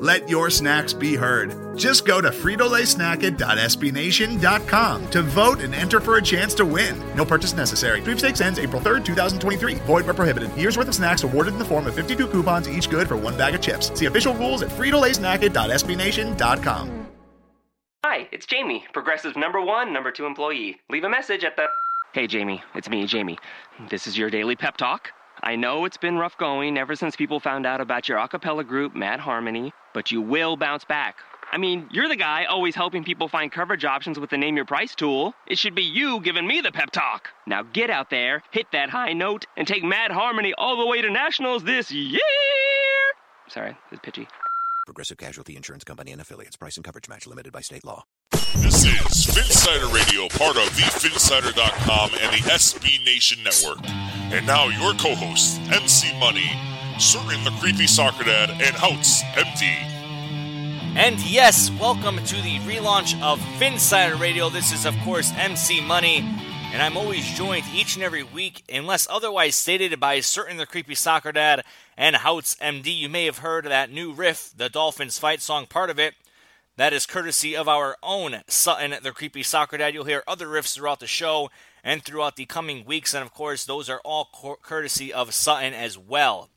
Let your snacks be heard. Just go to fritolaysnacket.sbnation.com to vote and enter for a chance to win. No purchase necessary. Sweepstakes ends April 3rd, 2023. Void where prohibited. Year's worth of snacks awarded in the form of 52 coupons, each good for one bag of chips. See official rules at fritolaysnacket.sbnation.com. Hi, it's Jamie, Progressive number one, number two employee. Leave a message at the. Hey, Jamie, it's me, Jamie. This is your daily pep talk. I know it's been rough going ever since people found out about your a cappella group, Mad Harmony, but you will bounce back. I mean, you're the guy always helping people find coverage options with the Name Your Price tool. It should be you giving me the pep talk. Now get out there, hit that high note, and take Mad Harmony all the way to nationals this year. Sorry, it's pitchy. Progressive Casualty Insurance Company and affiliates. Price and coverage match limited by state law. This is Phinsider Radio, part of thephinsider.com and the SB Nation Network. And now your co-host, MC Money, Sutton the Creepy Soccer Dad, and Houts MD. And yes, welcome to the relaunch of Phinsider Radio. This is, of course, MC Money, and I'm always joined each and every week, unless otherwise stated, by Sutton the Creepy Soccer Dad and Houts MD. You may have heard that new riff, the Dolphins fight song, part of it. That is courtesy of our own Sutton, the Creepy Soccer Dad. You'll hear other riffs throughout the show and throughout the coming weeks, and of course, those are all courtesy of Sutton as well.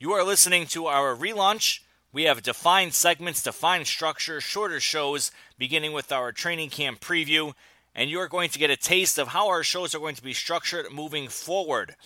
You are listening to our relaunch. We have defined segments, defined structure, shorter shows, beginning with our training camp preview, and you're going to get a taste of how our shows are going to be structured moving forward.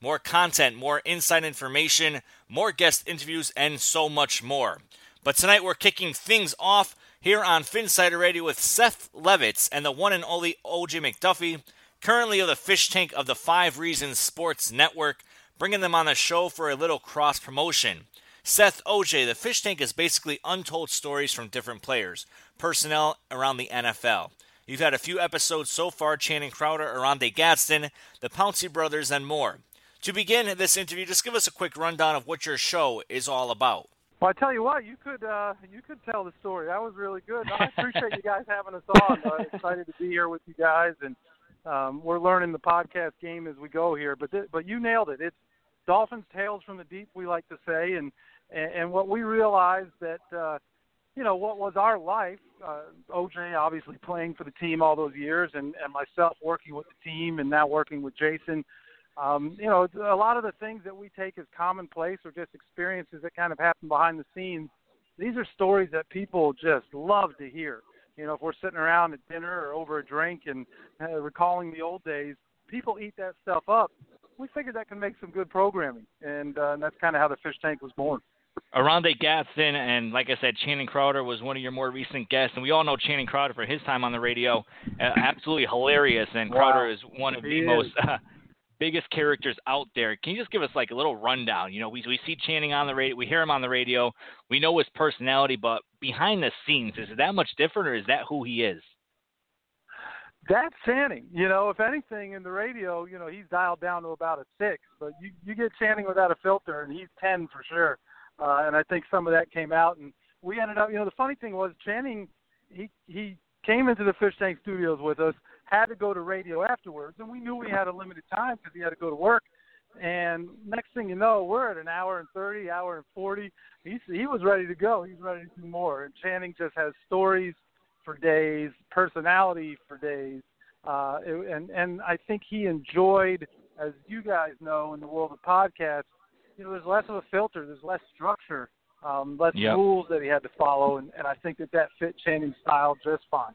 More content, more inside information, more guest interviews, and so much more. But tonight we're kicking things off here on Phinsider Radio with Seth Levit and the one and only OJ McDuffie, currently of the Fish Tank of the Five Reasons Sports Network, bringing them on the show for a little cross promotion. Seth OJ, the Fish Tank is basically untold stories from different players, personnel around the NFL. You've had a few episodes so far Channing Crowder, Oronde Gadsden, the Pouncey Brothers, and more. To begin this interview, just give us a quick rundown of what your show is all about. Well, I tell you what, you could uh, you could tell the story. That was really good. I appreciate you guys having us on. I'm excited to be here with you guys, and um, we're learning the podcast game as we go here. But th- but you nailed it. It's Dolphins tales from the deep, we like to say, and and, and what we realized that uh, you know what was our life. Uh, OJ obviously playing for the team all those years, and and myself working with the team, and now working with Jason um, you know, a lot of the things that we take as commonplace or just experiences that kind of happen behind the scenes, these are stories that people just love to hear. You know, if we're sitting around at dinner or over a drink and uh, recalling the old days, people eat that stuff up. We figured that can make some good programming, and, uh, and that's kind of how the fish tank was born. Oronde Gadsden and like I said, Channing Crowder was one of your more recent guests, and we all know Channing Crowder for his time on the radio, uh, absolutely hilarious. And wow. Crowder is one of he the is. most uh, biggest characters out there. Can you just give us like a little rundown? You know, we we see Channing on the radio, we hear him on the radio, we know his personality, but behind the scenes, is it that much different, or is that who he is? That's Channing. You know, if anything in the radio, you know, he's dialed down to about a six, but you you get Channing without a filter, and he's ten for sure. Uh, and I think some of that came out, and we ended up. You know, the funny thing was Channing, he he came into the Fish Tank Studios with us had to go to radio afterwards, and we knew we had a limited time because he had to go to work. And next thing you know, we're at an hour and thirty, hour and forty. He's he was ready to go. He's ready to do more. And Channing just has stories for days, personality for days, uh, and and I think he enjoyed, as you guys know, in the world of podcasts, you know, there's less of a filter, there's less structure, um, less yep. rules that he had to follow, and, and I think that that fit Channing's style just fine.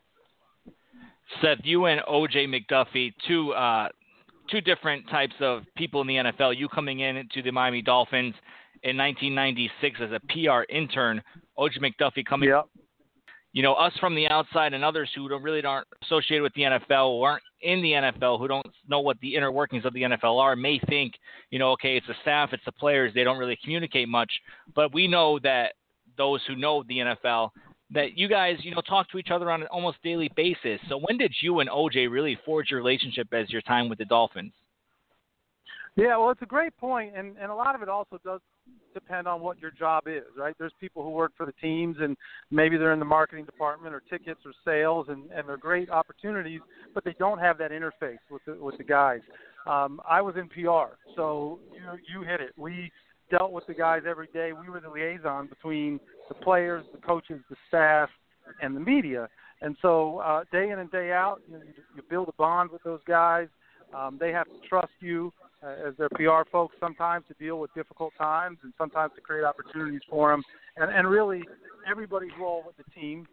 Seth, you and OJ McDuffie, two uh, two different types of people in the NFL. You coming in to the Miami Dolphins in 1996 as a PR intern. OJ McDuffie coming. Yep. You know, us from the outside and others who don't really aren't associated with the NFL or aren't in the NFL, who don't know what the inner workings of the NFL are, may think, you know, okay, it's the staff, it's the players, they don't really communicate much. But we know that those who know the NFL that you guys, you know, talk to each other on an almost daily basis. So when did you and OJ really forge your relationship as your time with the Dolphins? Yeah, well, it's a great point, and and a lot of it also does depend on what your job is, right? There's people who work for the teams, and maybe they're in the marketing department or tickets or sales, and and they're great opportunities, but they don't have that interface with the with the guys. Um, I was in PR, so you you hit it. We dealt with the guys every day. We were the liaison between the players, the coaches, the staff, and the media. And so, uh, day in and day out, you, know, you, you build a bond with those guys. Um, they have to trust you as their PR folks sometimes to deal with difficult times and sometimes to create opportunities for them. And, and really, everybody's role with the team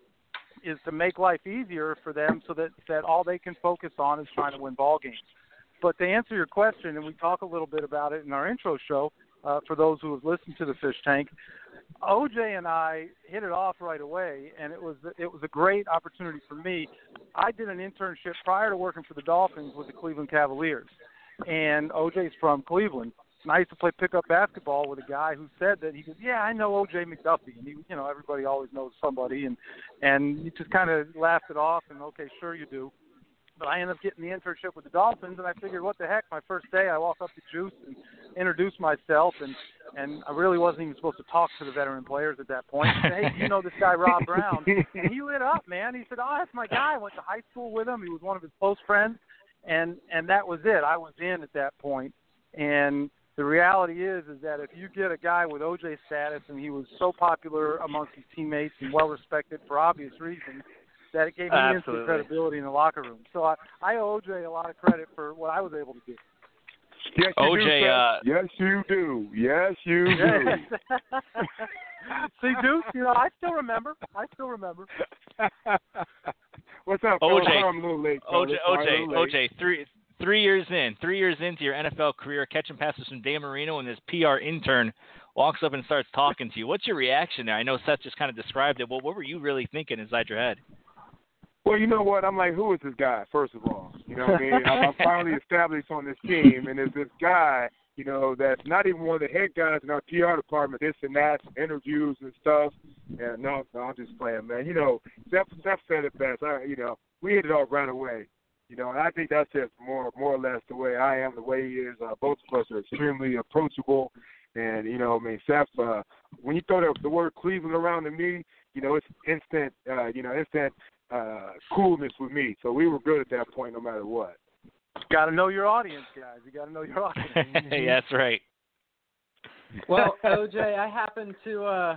is to make life easier for them so that, that all they can focus on is trying to win ball games. But to answer your question, and we talk a little bit about it in our intro show, uh, for those who have listened to the Fish Tank, OJ and I hit it off right away, and it was it was a great opportunity for me. I did an internship prior to working for the Dolphins with the Cleveland Cavaliers, and OJ's from Cleveland. And I used to play pickup basketball with a guy who said that he goes, "Yeah, I know OJ McDuffie," and he, you know, everybody always knows somebody, and and he just kind of laughed it off, and okay, sure you do. But I ended up getting the internship with the Dolphins, and I figured, what the heck? My first day, I walk up to Juice and introduce myself, and and I really wasn't even supposed to talk to the veteran players at that point. Hey, you know this guy Rob Brown? And he lit up, man. He said, oh, that's my guy. I went to high school with him. He was one of his close friends, and and that was it. I was in at that point, and the reality is is that if you get a guy with OJ status and he was so popular amongst his teammates and well respected for obvious reasons that it gave me Absolutely. instant credibility in the locker room. So I, I owe OJ a lot of credit for what I was able to do. Yes, you OJ, do, uh, yes, you do. Yes, you do. See, Deuce, you know, I still remember. I still remember. What's up, OJ. I'm a little late. OJ, OJ, a little late. OJ, three three years in, three years into your NFL career, catching passes from Dan Marino and this PR intern walks up and starts talking to you. What's your reaction there? I know Seth just kind of described it. Well, what were you really thinking inside your head? Well, you know what? I'm like, who is this guy? First of all, you know what I mean. I'm, I'm finally established on this team, and there's this guy, you know, that's not even one of the head guys in our PR department. This and that, interviews and stuff. And no, no, I'm just playing, man. You know, Steph, Steph said it best. I, you know, we hit it off right away. You know, and I think that's just more, more or less the way I am, the way he is. Uh, both of us are extremely approachable, and you know, I mean, Steph. Uh, when you throw the, the word Cleveland around to me, you know, it's instant. Uh, you know, instant uh, coolness with me. So we were good at that point, no matter what. Got to know your audience, guys. You got to know your audience. yeah, that's right. Well, OJ, I happen to uh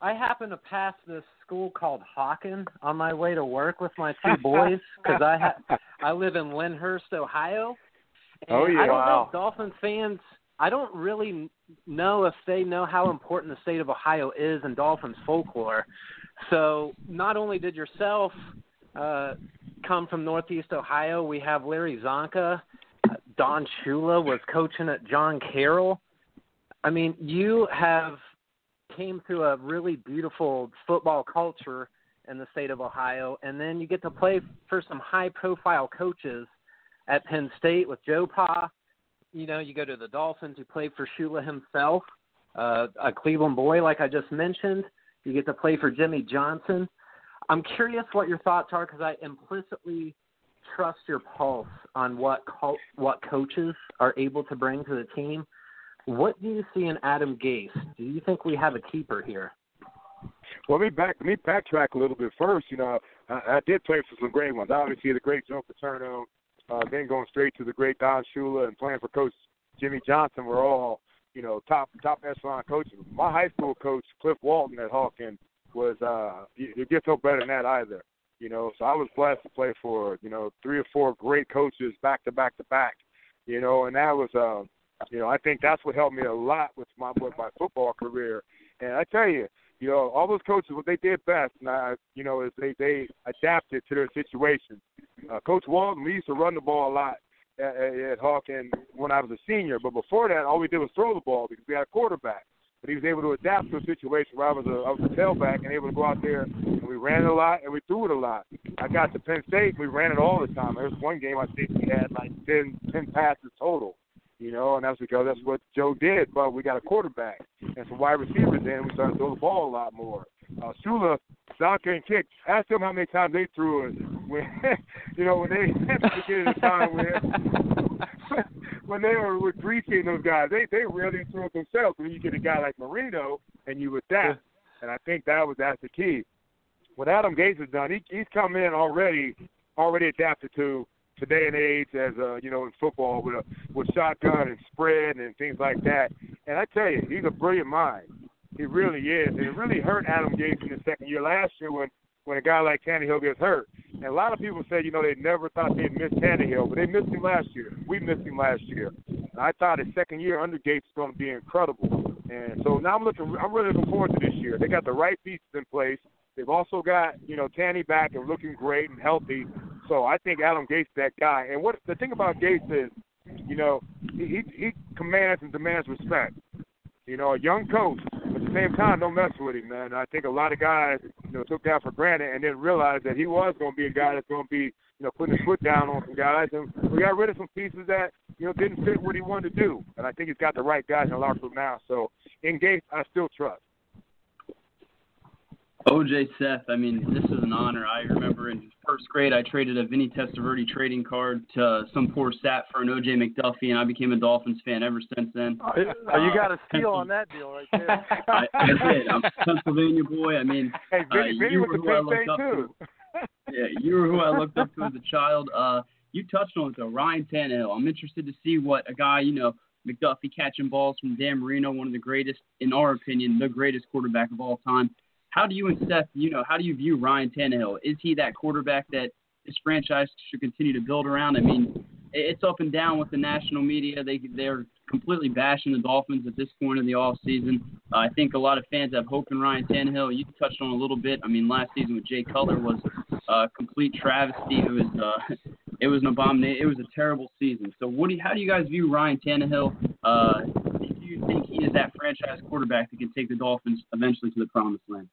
I happen to pass this school called Hawken on my way to work with my two boys because I ha- I live in Lyndhurst, Ohio. And Oh, yeah. I don't Wow. know Dolphin fans. I don't really know if they know how important the state of Ohio is in Dolphins folklore. So not only did yourself uh, come from Northeast Ohio, we have Larry Csonka. Uh, Don Shula was coaching at John Carroll. I mean, you have came through a really beautiful football culture in the state of Ohio, and then you get to play for some high-profile coaches at Penn State with Joe Pa. You know, you go to the Dolphins. You play for Shula himself, uh, a Cleveland boy, like I just mentioned. You get to play for Jimmy Johnson. I'm curious what your thoughts are because I implicitly trust your pulse on what co- what coaches are able to bring to the team. What do you see in Adam Gase? Do you think we have a keeper here? Well, let me back let me backtrack a little bit first. You know, I, I did play for some great ones. Obviously, the great Joe Paterno, uh, then going straight to the great Don Shula and playing for Coach Jimmy Johnson were all you know top top echelon coaches. My high school coach Cliff Walton at Hawken was uh, you, get no better than that either. You know, so I was blessed to play for you know three or four great coaches back to back to back. You know, and that was uh, you know I think that's what helped me a lot with my with my football career. And I tell you, you know, all those coaches, what they did best, and I, you know, is they they adapted to their situation. Uh, Coach Walton, we used to run the ball a lot at, at Hawken when I was a senior, but before that, all we did was throw the ball because we had a quarterback. But he was able to adapt to a situation where I was a I was a tailback and able to go out there and we ran it a lot and we threw it a lot. I got to Penn State, we ran it all the time. There was one game I think we had like ten ten passes total. You know, and that's because that's what Joe did. But we got a quarterback and some wide receivers in. We started to throw the ball a lot more. Uh, Shula, Csonka and Kiick. Ask them how many times they threw it. When you know when they beginning the time when when they were with Griese and those guys, they they really threw it themselves. When you get a guy like Marino and you adapt, and I think that was that's the key. What Adam Gase has done, he, he's come in already already adapted to today and age as uh, you know in football with a with shotgun and spread and things like that. And I tell you, he's a brilliant mind. He really is. And it really hurt Adam Gase in the second year last year when when a guy like Tannehill gets hurt. And a lot of people say, you know, they never thought they'd miss Tannehill, but they missed him last year. We missed him last year. And I thought his second year under Gase is going to be incredible. And so now I'm looking. I'm really looking forward to this year. They got the right pieces in place. They've also got you know Tanny back and looking great and healthy. So I think Adam Gase is that guy. And what the thing about Gase is, you know, he he commands and demands respect. You know, a young coach, but at the same time, don't mess with him, man. I think a lot of guys, you know, took that for granted and didn't realize that he was going to be a guy that's going to be, you know, putting his foot down on some guys. And we got rid of some pieces that, you know, didn't fit what he wanted to do. And I think he's got the right guys in the locker room now. So in Gase, I still trust. OJ Seth, I mean, this is an honor. I remember in first grade, I traded a Vinny Testaverde trading card to some poor sat for an OJ McDuffie, and I became a Dolphins fan ever since then. Oh, you got a steal on that deal right there. I, I did. I'm a Pennsylvania boy. I mean, hey, Vinny, uh, Vinny you were who I looked up too. to. Yeah, you were who I looked up to as a child. Uh, you touched on it though, Ryan Tannehill. I'm interested to see what a guy, you know, McDuffie catching balls from Dan Marino, one of the greatest, in our opinion, the greatest quarterback of all time. How do you and Seth, you know, how do you view Ryan Tannehill? Is he that quarterback that this franchise should continue to build around? I mean, it's up and down with the national media. They they're completely bashing the Dolphins at this point in the off season. Uh, I think a lot of fans have hope in Ryan Tannehill. You touched on a little bit. I mean, last season with Jay Cutler was a complete travesty. It was uh, it was an abomination. It was a terrible season. So, what do you, how do you guys view Ryan Tannehill? Uh, do you think he is that franchise quarterback that can take the Dolphins eventually to the promised land?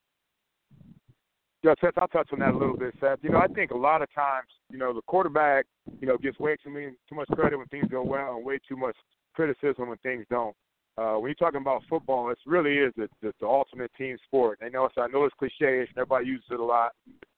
Yeah, Seth, I'll touch on that a little bit, Seth. You know, I think a lot of times, you know, the quarterback, you know, gets way too many, too much credit when things go well and way too much criticism when things don't. Uh, when you're talking about football, it really is the, the, the ultimate team sport. I know, it's, I know it's cliche, and everybody uses it a lot,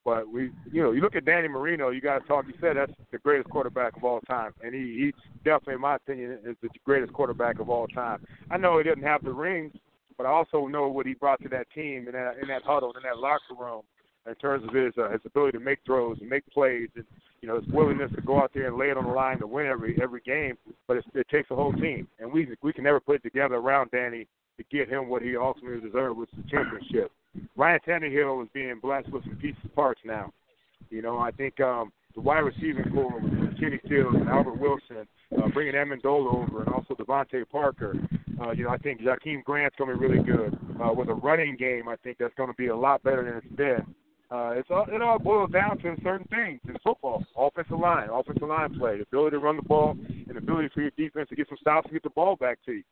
but we, you know, you look at Danny Marino. You got to talk. You said that's the greatest quarterback of all time, and he, he definitely, in my opinion, is the greatest quarterback of all time. I know he didn't have the rings, but I also know what he brought to that team in that in that huddle, in that locker room in terms of his uh, his ability to make throws and make plays, and you know his willingness to go out there and lay it on the line to win every every game. But it's, it takes a whole team, and we we can never put it together around Danny to get him what he ultimately deserved, which is the championship. Ryan Tannehill is being blessed with some pieces parts now. You know, I think um, the wide receiving core with Kenny Stills and Albert Wilson, uh, bringing Amendola over, and also DeVante Parker. Uh, you know, I think Jakeem Grant's going to be really good. Uh, with a running game, I think that's going to be a lot better than it's been. Uh, it's all, it all boils down to certain things in football: offensive line, offensive line play, the ability to run the ball, and the ability for your defense to get some stops and get the ball back to you.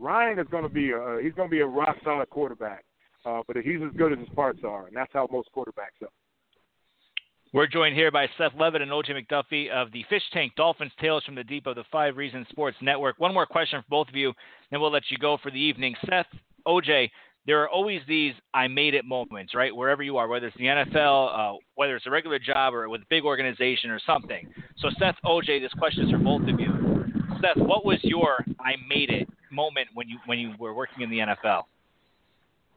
Ryan is going to be a he's going to be a rock solid quarterback, uh, but he's as good as his parts are, and that's how most quarterbacks are. We're joined here by Seth Levit and OJ McDuffie of the Fish Tank Dolphins Tales from the Deep of the Five Reasons Sports Network. One more question for both of you, then we'll let you go for the evening. Seth, OJ, there are always these I made it moments, right? Wherever you are, whether it's the NFL, uh, whether it's a regular job or with a big organization or something. So, Seth, OJ, this question is for both of you. Seth, what was your I made it moment when you when you were working in the NFL?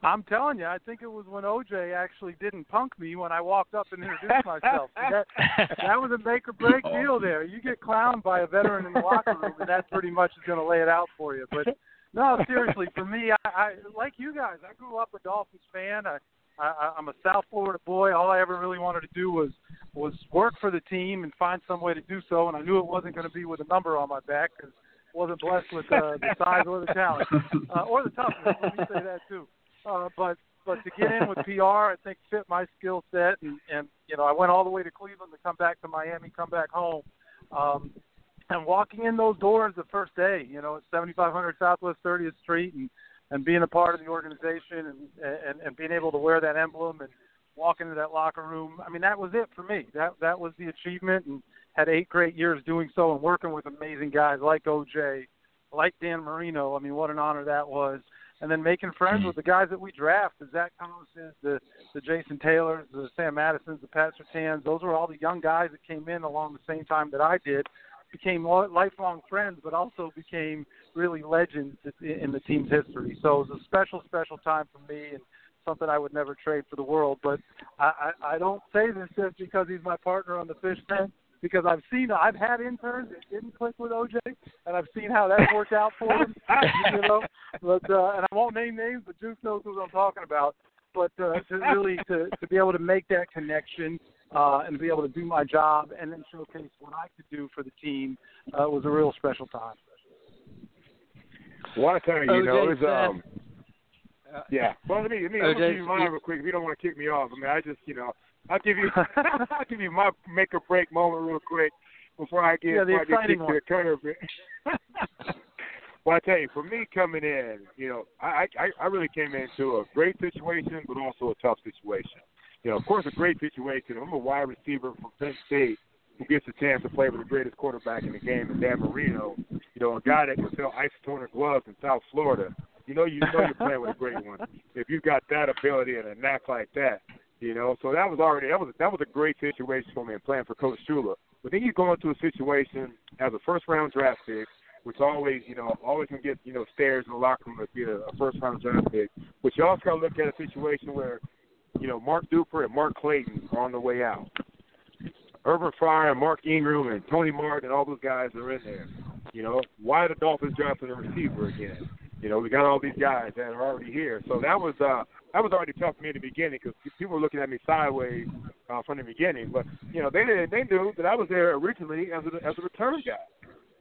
I'm telling you, I think it was when OJ actually didn't punk me when I walked up and introduced myself. That, that was a make or break deal there. You get clowned by a veteran in the locker room, and that pretty much is going to lay it out for you. But no, seriously, for me, I, I like you guys. I grew up a Dolphins fan. I, I, I'm a South Florida boy. All I ever really wanted to do was was work for the team and find some way to do so. And I knew it wasn't going to be with a number on my back because wasn't blessed with uh, the size or the talent uh, or the toughness. Let me say that too. Uh, but but to get in with PR, I think fit my skill set, and and you know I went all the way to Cleveland to come back to Miami, come back home, um, and walking in those doors the first day, you know, at 7500 Southwest 30th Street, and and being a part of the organization, and and and being able to wear that emblem and walk into that locker room. I mean, that was it for me. That that was the achievement, and had eight great years doing so, and working with amazing guys like OJ like Dan Marino. I mean, what an honor that was. And then making friends Mm-hmm. with the guys that we draft, the Zach Thomases, the the Jason Taylors, the Sam Madisons, the Pat Surtains. Those were all the young guys that came in along the same time that I did. Became lifelong friends, but also became really legends in the team's history. So it was a special, special time for me, and something I would never trade for the world. But I, I, I don't say this just because he's my partner on the fish tank, because I've seen, I've had interns that didn't click with OJ, and I've seen how that's worked out for him. you know, but uh, and I won't name names, but Juice knows what I'm talking about. But uh, to really to to be able to make that connection. Uh, and be able to do my job and then showcase what I could do for the team uh, was a real special time. Well, I tell you, you know, it was um, yeah. Well, let me let me, let me OJ, give you mine real quick. If you don't want to kick me off, I mean, I just you know, I'll give you I'll give you my make or break moment real quick before I get Yeah, the before I get exciting kicked to the curb. well, I tell you, for me coming in, you know, I I I really came into a great situation, but also a tough situation. You know, of course, a great situation. I'm a wide receiver from Penn State who gets a chance to play with the greatest quarterback in the game, and Dan Marino. You know, a guy that can sell ice toner gloves in South Florida. You know, you know you're playing with a great one if you've got that ability and a knack like that. You know, so that was already that was that was a great situation for me in playing for Coach Shula. But then you go into a situation as a first round draft pick, which always you know always can get you know stares in the locker room if you're a first round draft pick. But you also got to look at a situation where you know Mark Duper and Mark Clayton are on the way out. Irving Fryar, and Mark Ingram, and Tony Martin, and all those guys are in there. You know, why the Dolphins drafting a receiver again? You know, we got all these guys that are already here. So that was uh that was already tough for me in the beginning because people were looking at me sideways uh, from the beginning. But you know, they they knew that I was there originally as a as a return guy.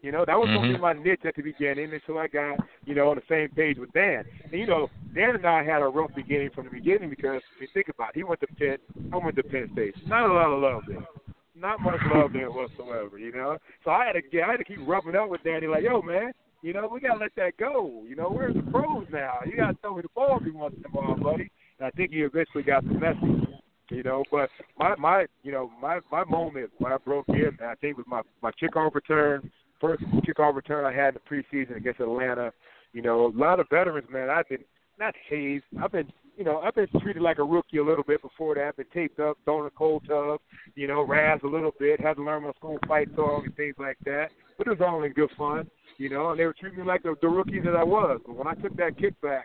You know, that was going to be mm-hmm. my niche at the beginning until I got, you know, on the same page with Dan. And, you know, Dan and I had a rough beginning from the beginning because, if you think about it, he went to Pitt, I went to Penn State. Not a lot of love there. Not much love there whatsoever, you know. So I had to get, I had to keep rubbing up with Danny, like, yo, man, you know, we got to let that go. You know, we're the pros now. You got to throw me the ball every once in a while, buddy. And I think he eventually got the message you know. But my my you know my my moment when I broke in, I think was my my kickoff return, first kickoff return I had in the preseason against Atlanta. You know, a lot of veterans, man. I've been not hazed. I've been you know I've been treated like a rookie a little bit before that. I've been taped up, thrown a cold tub, you know, razzed a little bit, had to learn my school fight song and things like that. But it was all in good fun, you know. And they were treating me like the, the rookie that I was. But when I took that kickback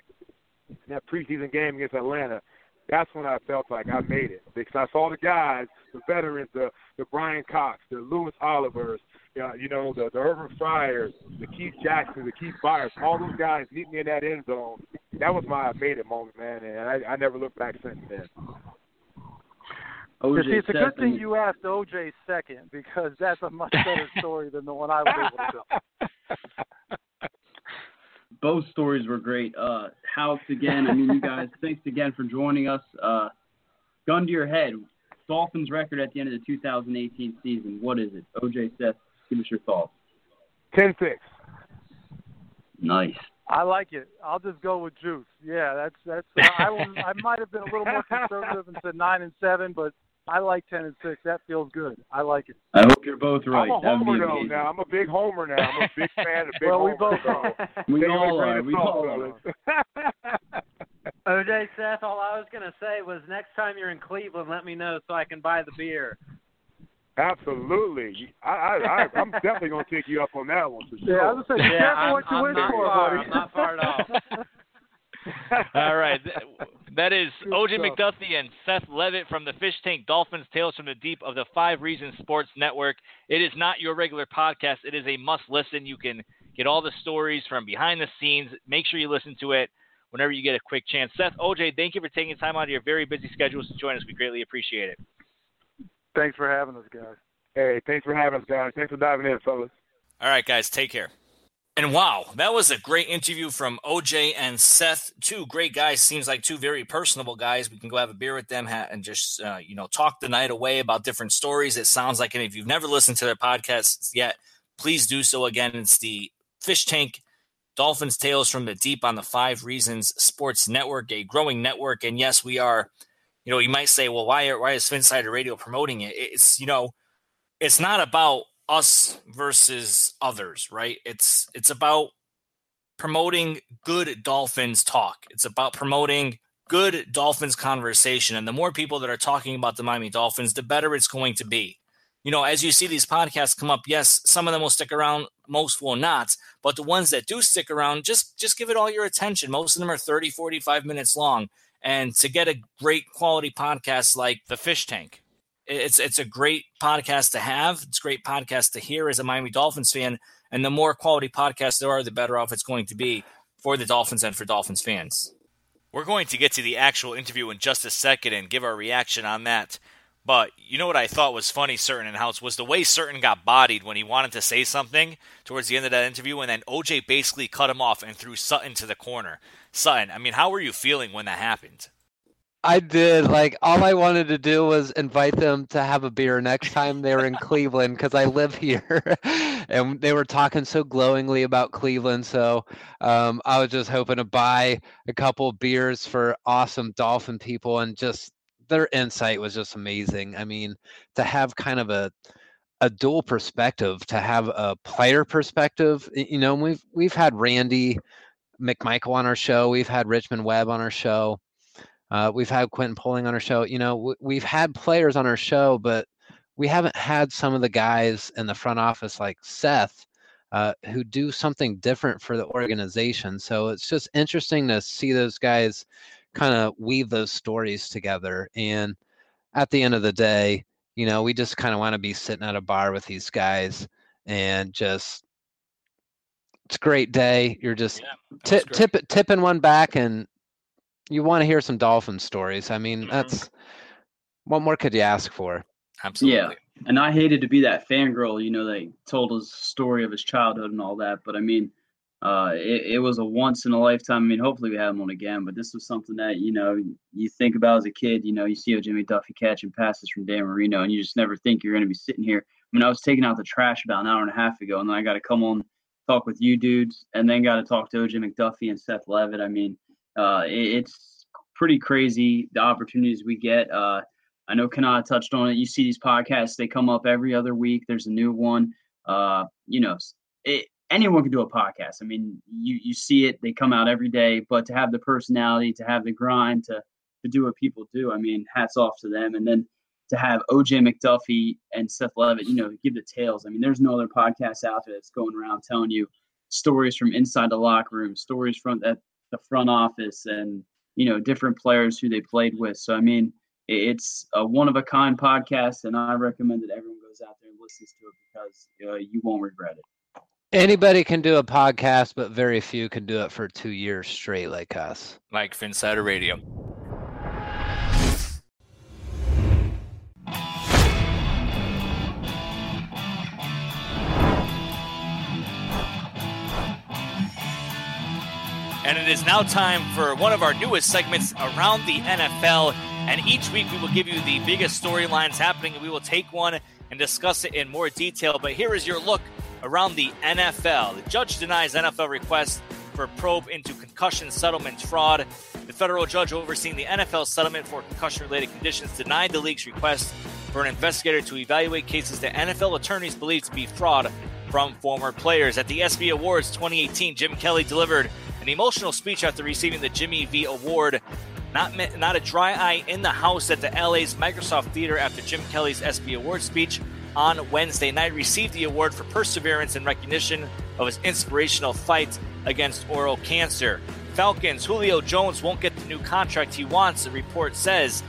in that preseason game against Atlanta, that's when I felt like I made it because I saw the guys, the veterans, the the Brian Cox, the Louis Olivers, uh, you know, the the Irving Fryars, the Keith Jackson, the Keith Byars, all those guys meet me in that end zone. That was my I made it moment, man, and I, I never looked back since then. You see, it's a good thing you asked OJ second because that's a much better story than the one I was able to tell. both stories were great. Uh, House again. I mean, you guys, thanks again for joining us. Uh, gun to your head. Dolphins record at the end of the 2018 season. What is it? OJ Seth, give us your thoughts. Ten six. Nice. I like it. I'll just go with Juice. Yeah, that's that's. I was, I might have been a little more conservative and said nine and seven, but I like ten and six. That feels good. I like it. I hope you're both right. I'm a That'd be homer though. Now I'm a big homer now. I'm a big fan of big Well, we both are. We take it all a are. We all fellas. OJ Seth, all I was gonna say was next time you're in Cleveland, let me know so I can buy the beer. Absolutely. I, I, I, I'm definitely gonna take you up on that one for sure. Yeah, I was gonna say, Yeah, careful I'm, what you I'm wish not for, far. buddy. I'm not far at all. all right. That is OJ stuff. McDuffie and Seth Levit from the Fish Tank Dolphins Tales from the Deep of the Five Reasons Sports Network. It is not your regular podcast. It is a must listen. You can get all the stories from behind the scenes. Make sure you listen to it whenever you get a quick chance. Seth, OJ, thank you for taking time out of your very busy schedules to join us. We greatly appreciate it. Thanks for having us, guys. Hey, thanks for having us, guys. Thanks for diving in, fellas. All right, guys, take care. And wow, that was a great interview from OJ and Seth. Two great guys. Seems like two very personable guys. We can go have a beer with them and just uh, you know talk the night away about different stories. It sounds like, and if you've never listened to their podcasts yet, please do so. Again, it's the Fish Tank Dolphins Tales from the Deep on the Five Reasons Sports Network, a growing network. And yes, we are. You know, you might say, well, why why is Phinsider Radio promoting it? It's you know, it's not about us versus others, right? It's it's about promoting good Dolphins talk. It's about promoting good Dolphins conversation. And the more people that are talking about the Miami Dolphins, the better it's going to be. You know, as you see these podcasts come up, yes, some of them will stick around, most will not. But the ones that do stick around, just just give it all your attention. Most of them are 30, 45 minutes long. And to get a great quality podcast like The Fish Tank, it's it's a great podcast to have. It's a great podcast to hear as a Miami Dolphins fan. And the more quality podcasts there are, the better off it's going to be for the Dolphins and for Dolphins fans. We're going to get to the actual interview in just a second and give our reaction on that. But you know what I thought was funny, Sutton and Houts, was the way Sutton got bodied when he wanted to say something towards the end of that interview, and then OJ basically cut him off and threw Sutton to the corner. Sutton, I mean, how were you feeling when that happened? I did. Like all I wanted to do was invite them to have a beer next time they were in Cleveland because I live here, and they were talking so glowingly about Cleveland. So um, I was just hoping to buy a couple beers for awesome Dolphin people, and just their insight was just amazing. I mean, to have kind of a a dual perspective, to have a player perspective. You know, we've we've had Randy McMichael on our show, we've had Richmond Webb on our show uh, we've had Quentin Poling on our show. You know, w- we've had players on our show, but we haven't had some of the guys in the front office like Seth uh, who do something different for the organization. So it's just interesting to see those guys kind of weave those stories together. And at the end of the day, you know, we just kind of want to be sitting at a bar with these guys and just it's a great day. You're just Yeah, tip, tip, tipping one back and you want to hear some dolphin stories. I mean, Mhm. that's what more could you ask for? Absolutely. Yeah. And I hated to be that fangirl, you know, that told his story of his childhood and all that. But I mean, uh, it, it was a once in a lifetime. I mean, hopefully we have him on again. But this was something that you know you think about as a kid. You know, you see a Jimmy Duffy catching passes from Dan Marino, and you just never think you're going to be sitting here. I mean, I was taking out the trash about an hour and a half ago, and then I got to come on talk with you dudes, and then got to talk to OJ McDuffie and Seth Levit. I mean, uh, it, it's pretty crazy the opportunities we get. Uh, I know Kanata touched on it. You see these podcasts; they come up every other week. There's a new one. Uh, you know, it, anyone can do a podcast. I mean, you you see it; they come out every day. But to have the personality, to have the grind, to to do what people do, I mean, hats off to them. And then to have OJ McDuffie and Seth Levit, you know, give the tales. I mean, there's no other podcast out there that's going around telling you stories from inside the locker room, stories from at the front office, and you know, different players who they played with. So I mean, it's a one of a kind podcast, and I recommend that everyone goes out there and listens to it because uh, you won't regret it. Anybody can do a podcast, but very few can do it for two years straight like us. Like Phinsider Radio. And it is now time for one of our newest segments around the NFL. And each week we will give you the biggest storylines happening, and we will take one and discuss it in more detail. But here is your look around the NFL. The judge denies NFL request for probe into concussion settlement fraud. The federal judge overseeing the NFL settlement for concussion related conditions denied the league's request for an investigator to evaluate cases that NFL attorneys believe to be fraud from former players. At the ESPY Awards 2018, Jim Kelly delivered an emotional speech after receiving the Jimmy V Award. Not, not a dry eye in the house at the LA's Microsoft Theater after Jim Kelly's ESPY Award speech on Wednesday night received the award for perseverance and recognition of his inspirational fight against oral cancer. Falcons Julio Jones won't get the new contract he wants, the report says.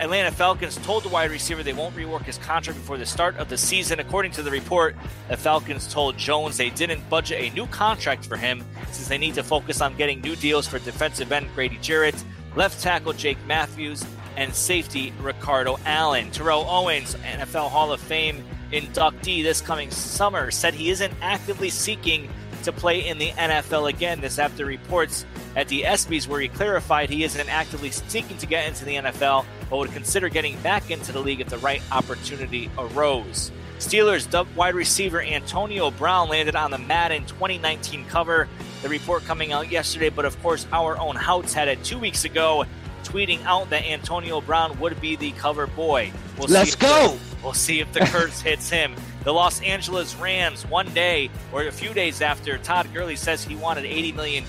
Atlanta Falcons told the wide receiver they won't rework his contract before the start of the season. According to the report, the Falcons told Jones they didn't budget a new contract for him since they need to focus on getting new deals for defensive end Grady Jarrett, left tackle Jake Matthews, and safety Ricardo Allen. Terrell Owens, NFL Hall of Fame inductee this coming summer, said he isn't actively seeking to play in the NFL again. This after reports at the ESPYs where he clarified he isn't actively seeking to get into the NFL, but would consider getting back into the league if the right opportunity arose. Steelers wide receiver Antonio Brown landed on the Madden 2019 cover. The report coming out yesterday, but of course, our own Houts had it two weeks ago, tweeting out that Antonio Brown would be the cover boy. We'll Let's go! the- We'll see if the curse hits him. The Los Angeles Rams, one day or a few days after Todd Gurley says he wanted $80 million,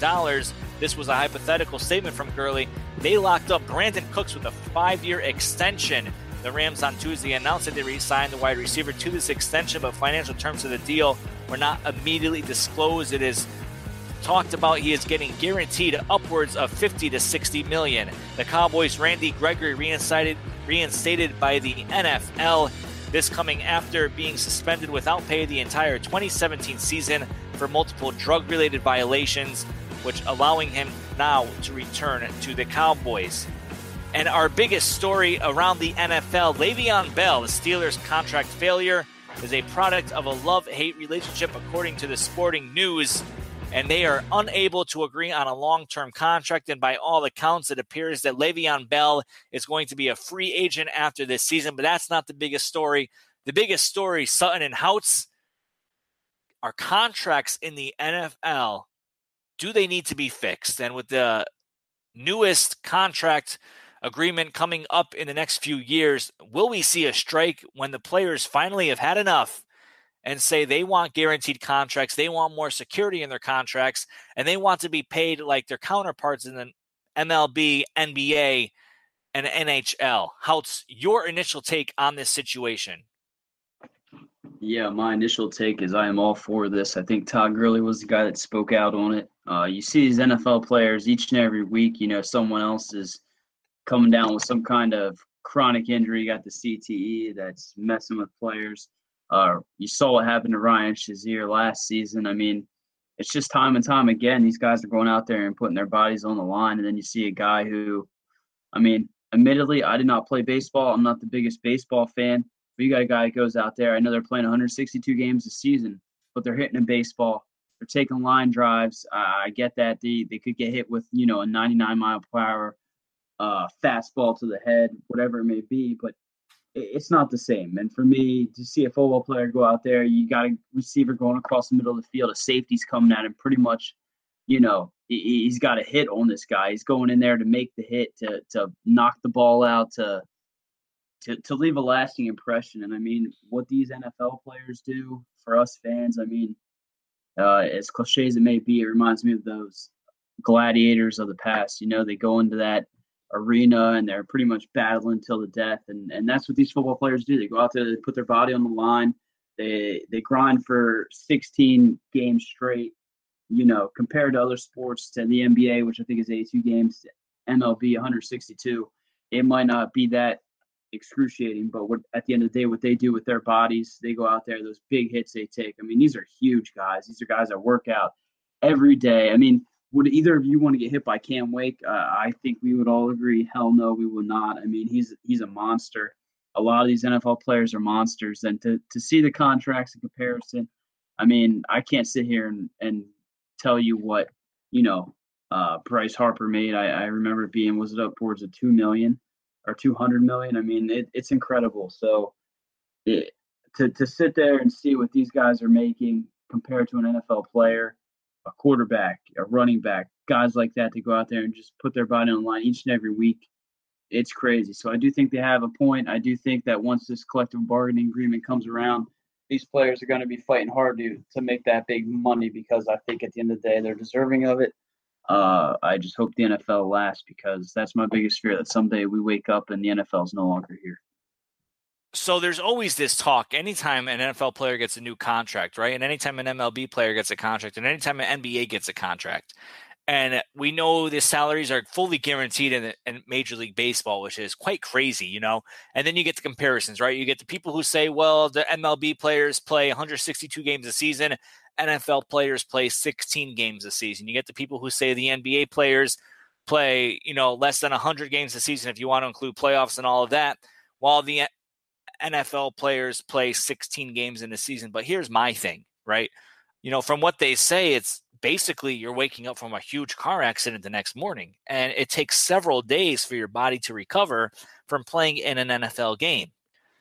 this was a hypothetical statement from Gurley. They locked up Brandin Cooks with a five year extension. The Rams on Tuesday announced that they re signed the wide receiver to this extension, but financial terms of the deal were not immediately disclosed. It is talked about he is getting guaranteed upwards of 50 to 60 million. The Cowboys' Randy Gregory reinstated, reinstated by the NFL. This coming after being suspended without pay the entire 2017 season for multiple drug related violations, which allowing him now to return to the Cowboys. And our biggest story around the NFL Le'Veon Bell, the Steelers' contract failure, is a product of a love hate relationship, according to the Sporting News and they are unable to agree on a long term contract. And by all accounts, it appears that Le'Veon Bell is going to be a free agent after this season. But that's not the biggest story. The biggest story, Sutton and Houts, are contracts in the NFL. Do they need to be fixed? And with the newest contract agreement coming up in the next few years, will we see a strike when the players finally have had enough and say they want guaranteed contracts, they want more security in their contracts, and they want to be paid like their counterparts in the MLB, NBA, and NHL. How's your initial take on this situation? Yeah, my initial take is I am all for this. I think Todd Gurley was the guy that spoke out on it. Uh, you see these NFL players each and every week, you know, someone else is coming down with some kind of chronic injury, got the CTE that's messing with players. Uh, you saw what happened to Ryan Shazier last season. I mean, it's just time and time again. These guys are going out there and putting their bodies on the line, and then you see a guy who, I mean, admittedly, I did not play baseball. I'm not the biggest baseball fan, but you got a guy that goes out there. I know they're playing 162 games a season, but they're hitting a baseball. They're taking line drives. Uh, I get that they they could get hit with you know a 99 mile per hour uh, fastball to the head, whatever it may be, but it's not the same. And for me to see a football player go out there, you got a receiver going across the middle of the field, a safety's coming at him pretty much, you know, he's got a hit on this guy. He's going in there to make the hit, to to knock the ball out, to to to leave a lasting impression. And I mean, what these NFL players do for us fans, I mean, uh, as cliche as it may be, it reminds me of those gladiators of the past. You know, they go into that arena and they're pretty much battling till the death. And and that's what these football players do. They go out there, they put their body on the line. They they grind for 16 games straight. You know, compared to other sports, to the NBA, which I think is 82 games, MLB 162, it might not be that excruciating. But what at the end of the day, what they do with their bodies, they go out there, those big hits they take. I mean, these are huge guys. These are guys that work out every day. I mean, would either of you want to get hit by Cam Wake? Uh, I think we would all agree. Hell no, we would not. I mean, he's he's a monster. A lot of these NFL players are monsters, and to to see the contracts in comparison, I mean, I can't sit here and and tell you what you know uh, Bryce Harper made. I, I remember being was it upwards of two million or two hundred million. I mean, it, it's incredible. So it, to to sit there and see what these guys are making compared to an NFL player a quarterback, a running back, guys like that to go out there and just put their body on the line each and every week. It's crazy. So I do think they have a point. I do think that once this collective bargaining agreement comes around, these players are going to be fighting hard to to make that big money because I think at the end of the day they're deserving of it. Uh, I just hope the NFL lasts because that's my biggest fear that someday we wake up and the NFL is no longer here so there's always this talk anytime an NFL player gets a new contract, right? And anytime an MLB player gets a contract, and anytime an NBA gets a contract. And we know the salaries are fully guaranteed in, in, Major League Baseball, which is quite crazy, you know. And then you get the comparisons, right? You get the people who say, well, the MLB players play 162 games a season, NFL players play 16 games a season. You get the people who say the NBA players play, you know, less than 100 games a season if you want to include playoffs and all of that, while the NFL players play 16 games in a season. But here's my thing, right? You know, from what they say, it's basically you're waking up from a huge car accident the next morning. And it takes several days for your body to recover from playing in an NFL game.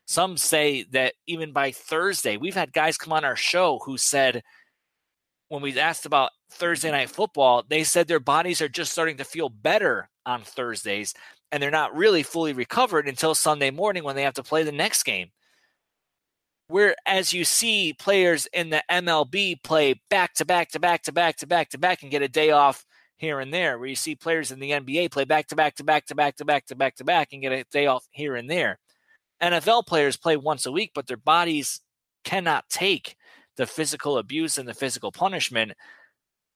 Some say that even by Thursday, we've had guys come on our show who said, when we asked about Thursday night football, they said their bodies are just starting to feel better on Thursdays and they're not really fully recovered until Sunday morning when they have to play the next game. Whereas you see players in the MLB play back to back to back to back to back to back and get a day off here and there, where you see players in the NBA play back to back to back to back to back to back to back and get a day off here and there. NFL players play once a week, but their bodies cannot take the physical abuse and the physical punishment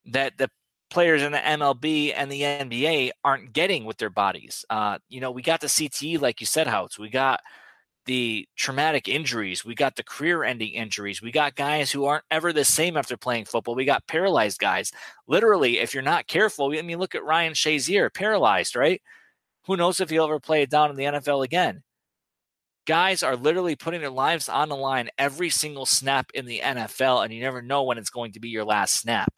that the players in the MLB and the NBA aren't getting with their bodies. Uh, you know, we got the CTE, like you said, Houts. We got the traumatic injuries. We got the career ending injuries. We got guys who aren't ever the same after playing football. We got paralyzed guys. Literally, if you're not careful, I mean, look at Ryan Shazier, paralyzed, right? Who knows if he'll ever play it down in the NFL again? Guys are literally putting their lives on the line every single snap in the NFL, and you never know when it's going to be your last snap.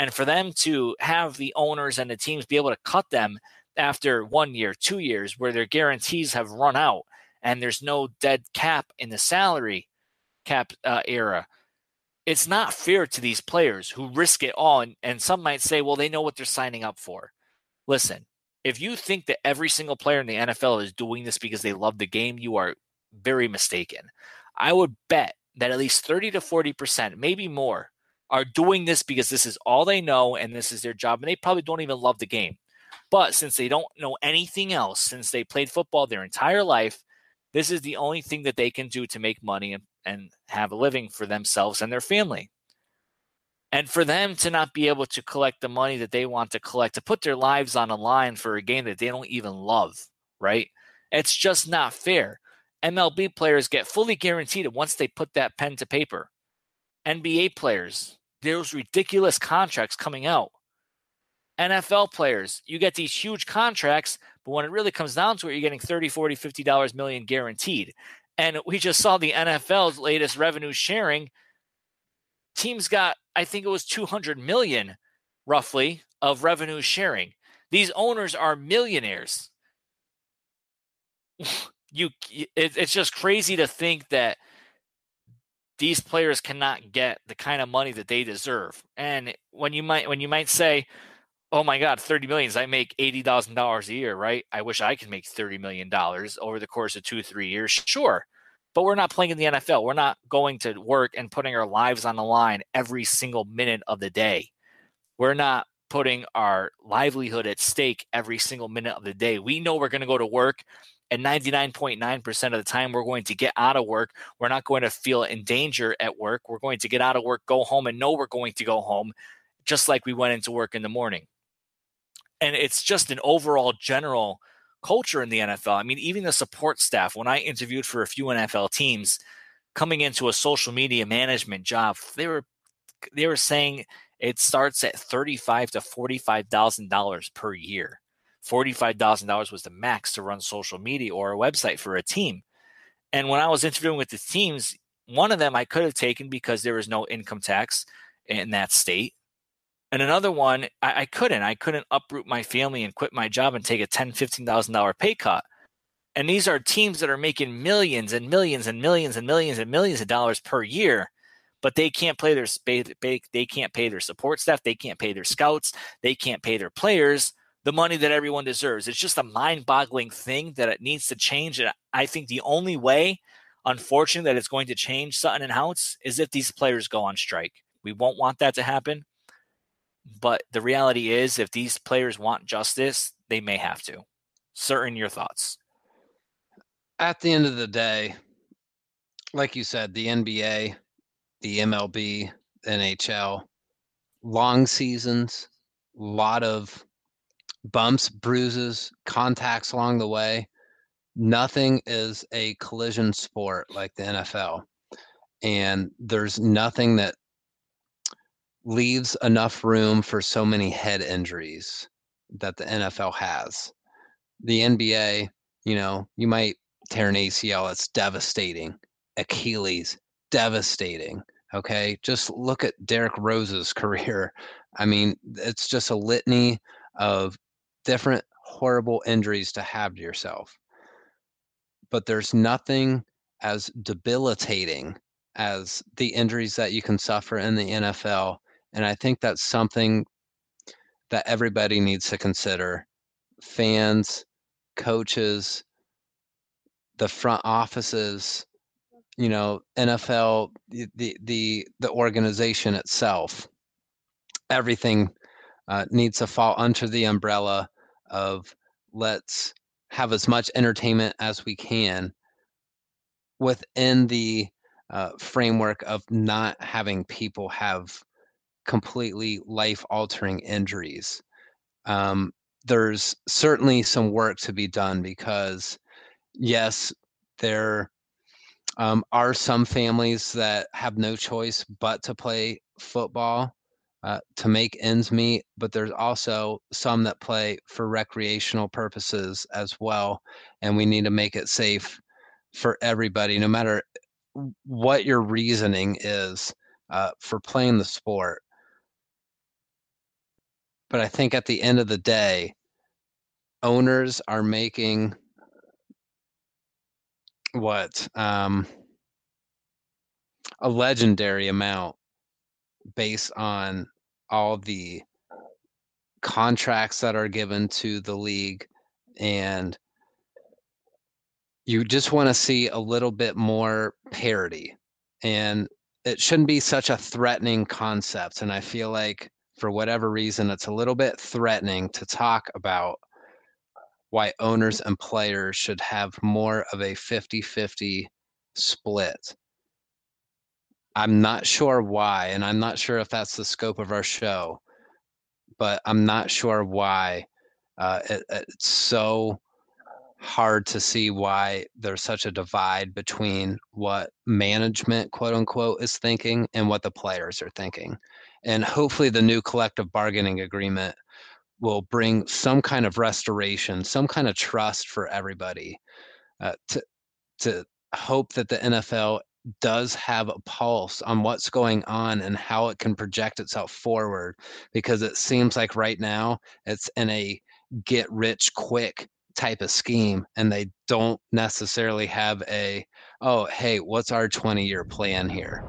And for them to have the owners and the teams be able to cut them after one year, two years, where their guarantees have run out and there's no dead cap in the salary cap uh, era. It's not fair to these players who risk it all. And, and some might say, well, they know what they're signing up for. Listen, if you think that every single player in the NFL is doing this because they love the game, you are very mistaken. I would bet that at least 30 to 40%, maybe more, are doing this because this is all they know and this is their job. And they probably don't even love the game. But since they don't know anything else, since they played football their entire life, this is the only thing that they can do to make money and, and have a living for themselves and their family. And for them to not be able to collect the money that they want to collect, to put their lives on a line for a game that they don't even love, right? It's just not fair. MLB players get fully guaranteed once they put that pen to paper. NBA players, there's ridiculous contracts coming out. NFL players, you get these huge contracts, but when it really comes down to it, you're getting 30, 40, 50 dollars million guaranteed. And we just saw the NFL's latest revenue sharing. Teams got, I think it was 200 million roughly of revenue sharing. These owners are millionaires. you it, it's just crazy to think that these players cannot get the kind of money that they deserve. And when you might when you might say, oh my God, thirty millions! I make $80,000 a year, right? I wish I could make $30 million over the course of two, three years. Sure. But we're not playing in the NFL. We're not going to work and putting our lives on the line every single minute of the day. We're not putting our livelihood at stake every single minute of the day. We know we're going to go to work, and 99.9% of the time, we're going to get out of work. We're not going to feel in danger at work. We're going to get out of work, go home, and know we're going to go home, just like we went into work in the morning and it's just an overall general culture in the NFL. I mean, even the support staff, when I interviewed for a few NFL teams coming into a social media management job, they were they were saying it starts at thirty-five to forty-five thousand dollars per year. Forty-five thousand dollars was the max to run social media or a website for a team. And when I was interviewing with the teams, one of them I could have taken because there was no income tax in that state. And another one, I, I, couldn't. I couldn't uproot my family and quit my job and take a ten, fifteen thousand dollar pay cut. And these are teams that are making millions and millions and millions and millions and millions of dollars per year, but they can't play their they can't pay their support staff, they can't pay their scouts, they can't pay their players the money that everyone deserves. It's just a mind-boggling thing that it needs to change. And I think the only way, unfortunately, that it's going to change Sutton and Houts is if these players go on strike. We won't want that to happen. But the reality is, if these players want justice, they may have to. Certain your thoughts. At the end of the day, like you said, the NBA, the MLB, NHL, long seasons, lot of bumps, bruises, contacts along the way. Nothing is a collision sport like the NFL. And there's nothing that leaves enough room for so many head injuries that the NFL has. The NBA, you know, you might tear an ACL, it's devastating. Achilles, devastating. Okay. Just look at Derrick Rose's career. I mean, it's just a litany of different horrible injuries to have to yourself. But there's nothing as debilitating as the injuries that you can suffer in the NFL and I think that's something that everybody needs to consider fans, coaches, the front offices, you know, NFL, the the the organization itself, everything uh, needs to fall under the umbrella of let's have as much entertainment as we can within the uh, framework of not having people have completely life altering injuries. Um, there's certainly some work to be done because, yes, there um, are some families that have no choice but to play football uh, to make ends meet, but there's also some that play for recreational purposes as well. And we need to make it safe for everybody, no matter what your reasoning is uh, for playing the sport. But I think at the end of the day, owners are making what um, a legendary amount based on all the contracts that are given to the league and you just want to see a little bit more parity and it shouldn't be such a threatening concept and i feel like for whatever reason it's a little bit threatening to talk about why owners and players should have more of a 50-50 split I'm not sure why, and I'm not sure if that's the scope of our show, but I'm not sure why uh, it, it's so hard to see why there's such a divide between what management, quote unquote, is thinking and what the players are thinking. And hopefully, the new collective bargaining agreement will bring some kind of restoration, some kind of trust for everybody uh, to to hope that the NFL does have a pulse on what's going on and how it can project itself forward because it seems like right now it's in a get rich quick type of scheme and they don't necessarily have a oh hey what's our 20 year plan here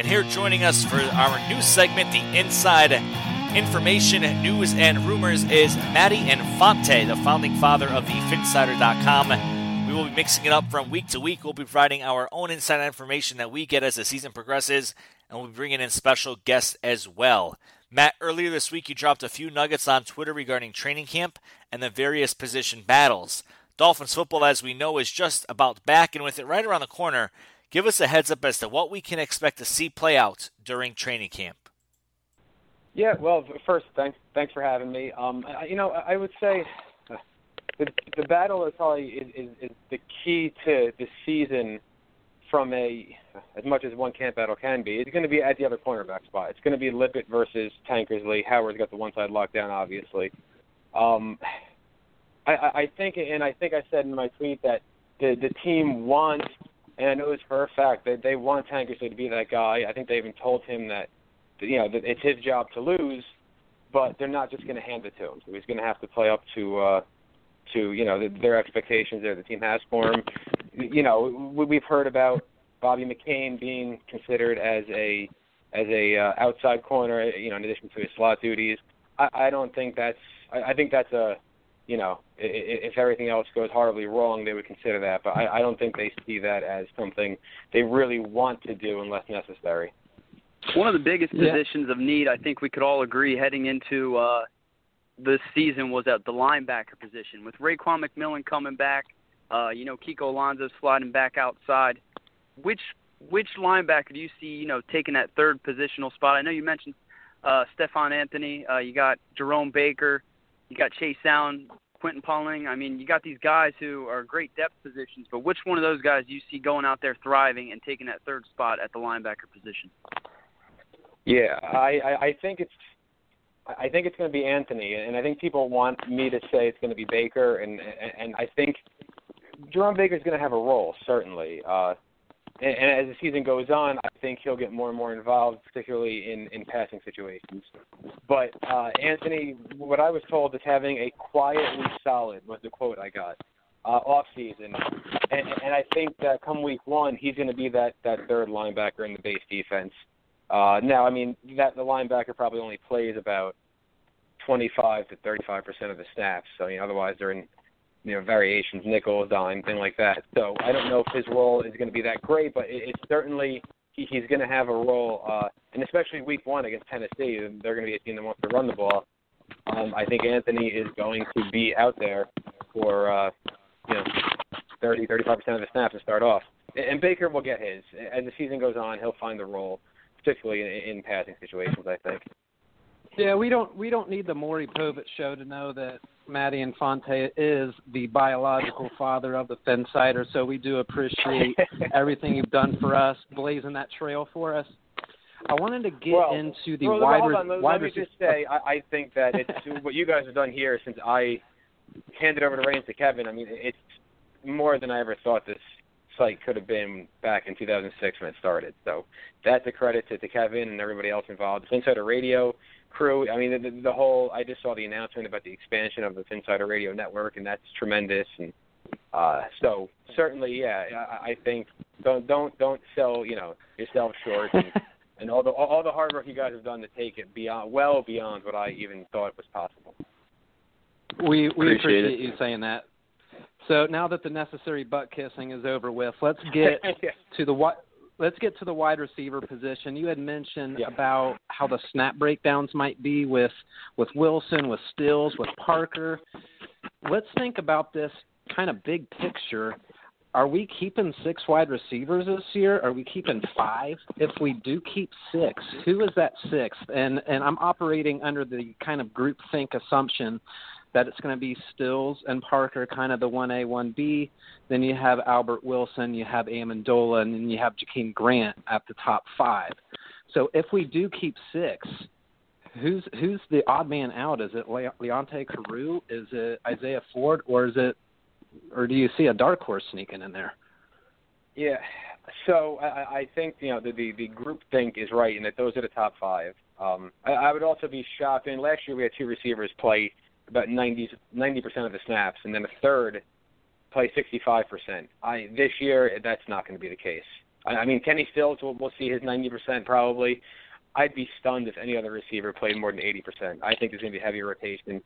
And here joining us for our new segment, the Inside Information, News, and Rumors, is Matty Infante, the founding father of the Phinsider.com. We will be mixing it up from week to week. We'll be providing our own inside information that we get as the season progresses, and we'll be bringing in special guests as well. Matt, earlier this week you dropped a few nuggets on Twitter regarding training camp and the various position battles. Dolphins football, as we know, is just about back, and with it right around the corner, Give us a heads up as to what we can expect to see play out during training camp. Yeah, well, first, thanks thanks for having me. Um, I, you know, I would say the the battle is probably is, is, is the key to the season from a as much as one camp battle can be. It's going to be at the other cornerback spot. It's going to be Lippett versus Tankersley. Howard's got the one side locked down, obviously. Um, I, I think, and I think I said in my tweet that the the team wants and I know this for a fact that they want Tankersley to be that guy. I think they even told him that, you know, that it's his job to lose, but they're not just going to hand it to him. So he's going to have to play up to, uh, to you know, the, their expectations that the team has for him. You know, we've heard about Bobby McCain being considered as a as a uh, outside corner, you know, in addition to his slot duties. I, I don't think that's. I, I think that's a you know, if everything else goes horribly wrong, they would consider that. But I, I don't think they see that as something they really want to do unless necessary. One of the biggest yeah. positions of need, I think we could all agree, heading into uh, this season was at the linebacker position. With Raekwon McMillan coming back, uh, you know, Kiko Alonso sliding back outside. Which which linebacker do you see, you know, taking that third positional spot? I know you mentioned uh, Stephone Anthony. Uh, you got Jerome Baker. You got Chase Allen, Quentin Pauling. I mean, you got these guys who are great depth positions, but which one of those guys do you see going out there thriving and taking that third spot at the linebacker position? Yeah, I, I, I think it's I think it's going to be Anthony, and I think people want me to say it's going to be Baker, and and, and I think Jerome Baker is going to have a role certainly. Uh, and, and as the season goes on, I think he'll get more and more involved, particularly in in passing situations. But uh, Anthony, what I was told is having a quietly solid was the quote I got. uh, off season, and, and I think that come week one, he's going to be that that third linebacker in the base defense. Uh, now, I mean that the linebacker probably only plays about 25 to 35 percent of the snaps. So you know, otherwise they're in you know variations, nickel, dime, thing like that. So I don't know if his role is going to be that great, but it, it's certainly he, he's going to have a role, uh, and especially week one against Tennessee, they're going to be a team that wants to run the ball. Um, I think Anthony is going to be out there for uh, you know 30, 35 percent of the snaps to start off, and Baker will get his as the season goes on. He'll find the role, particularly in, in passing situations. I think. Yeah, we don't we don't need the Maury Povich show to know that Matty Infante is the biological father of the Phinsider. So we do appreciate everything you've done for us, blazing that trail for us. I wanted to get well, into the well, wide, hold on. Let, wide let me just say, I, I think that it's what you guys have done here since I handed over the reins to Kevin. I mean, it's more than I ever thought this site could have been back in 2006 when it started. So that's a credit to, to Kevin and everybody else involved. Phinsider Radio crew. I mean, the, the whole. I just saw the announcement about the expansion of the Phinsider Radio network, and that's tremendous. And uh, so certainly, yeah, I, I think don't don't don't sell you know yourself short. And, and all the all the hard work you guys have done to take it beyond well beyond what I even thought was possible. We we Appreciate appreciate you saying that. So now that the necessary butt kissing is over with, let's get Yeah. to the wi- let's get to the wide receiver position. You had mentioned about how the snap breakdowns might be with with Wilson, with Stills, with Parker. Let's think about this kind of big picture. Are we keeping six wide receivers this year? Are we keeping five? If we do keep six, who is that sixth? And and I'm operating under the kind of group think assumption that it's going to be Stills and Parker, kind of the one A, one B. Then you have Albert Wilson, you have Amendola, and then you have Jakeem Grant at the top five. So if we do keep six, who's who's the odd man out? Is it Le- Leonte Carroo? Is it Isaiah Ford, or is it, or do you see a dark horse sneaking in there? Yeah. So I, I think you know the, the the group think is right in that those are the top five. Um, I, I would also be shocked. And last year we had two receivers play about 90 percent of the snaps, and then a third play 65 percent. I this year that's not going to be the case. I, I mean Kenny Stills will we'll see his 90 percent probably. I'd be stunned if any other receiver played more than 80 percent. I think there's going to be heavy rotation.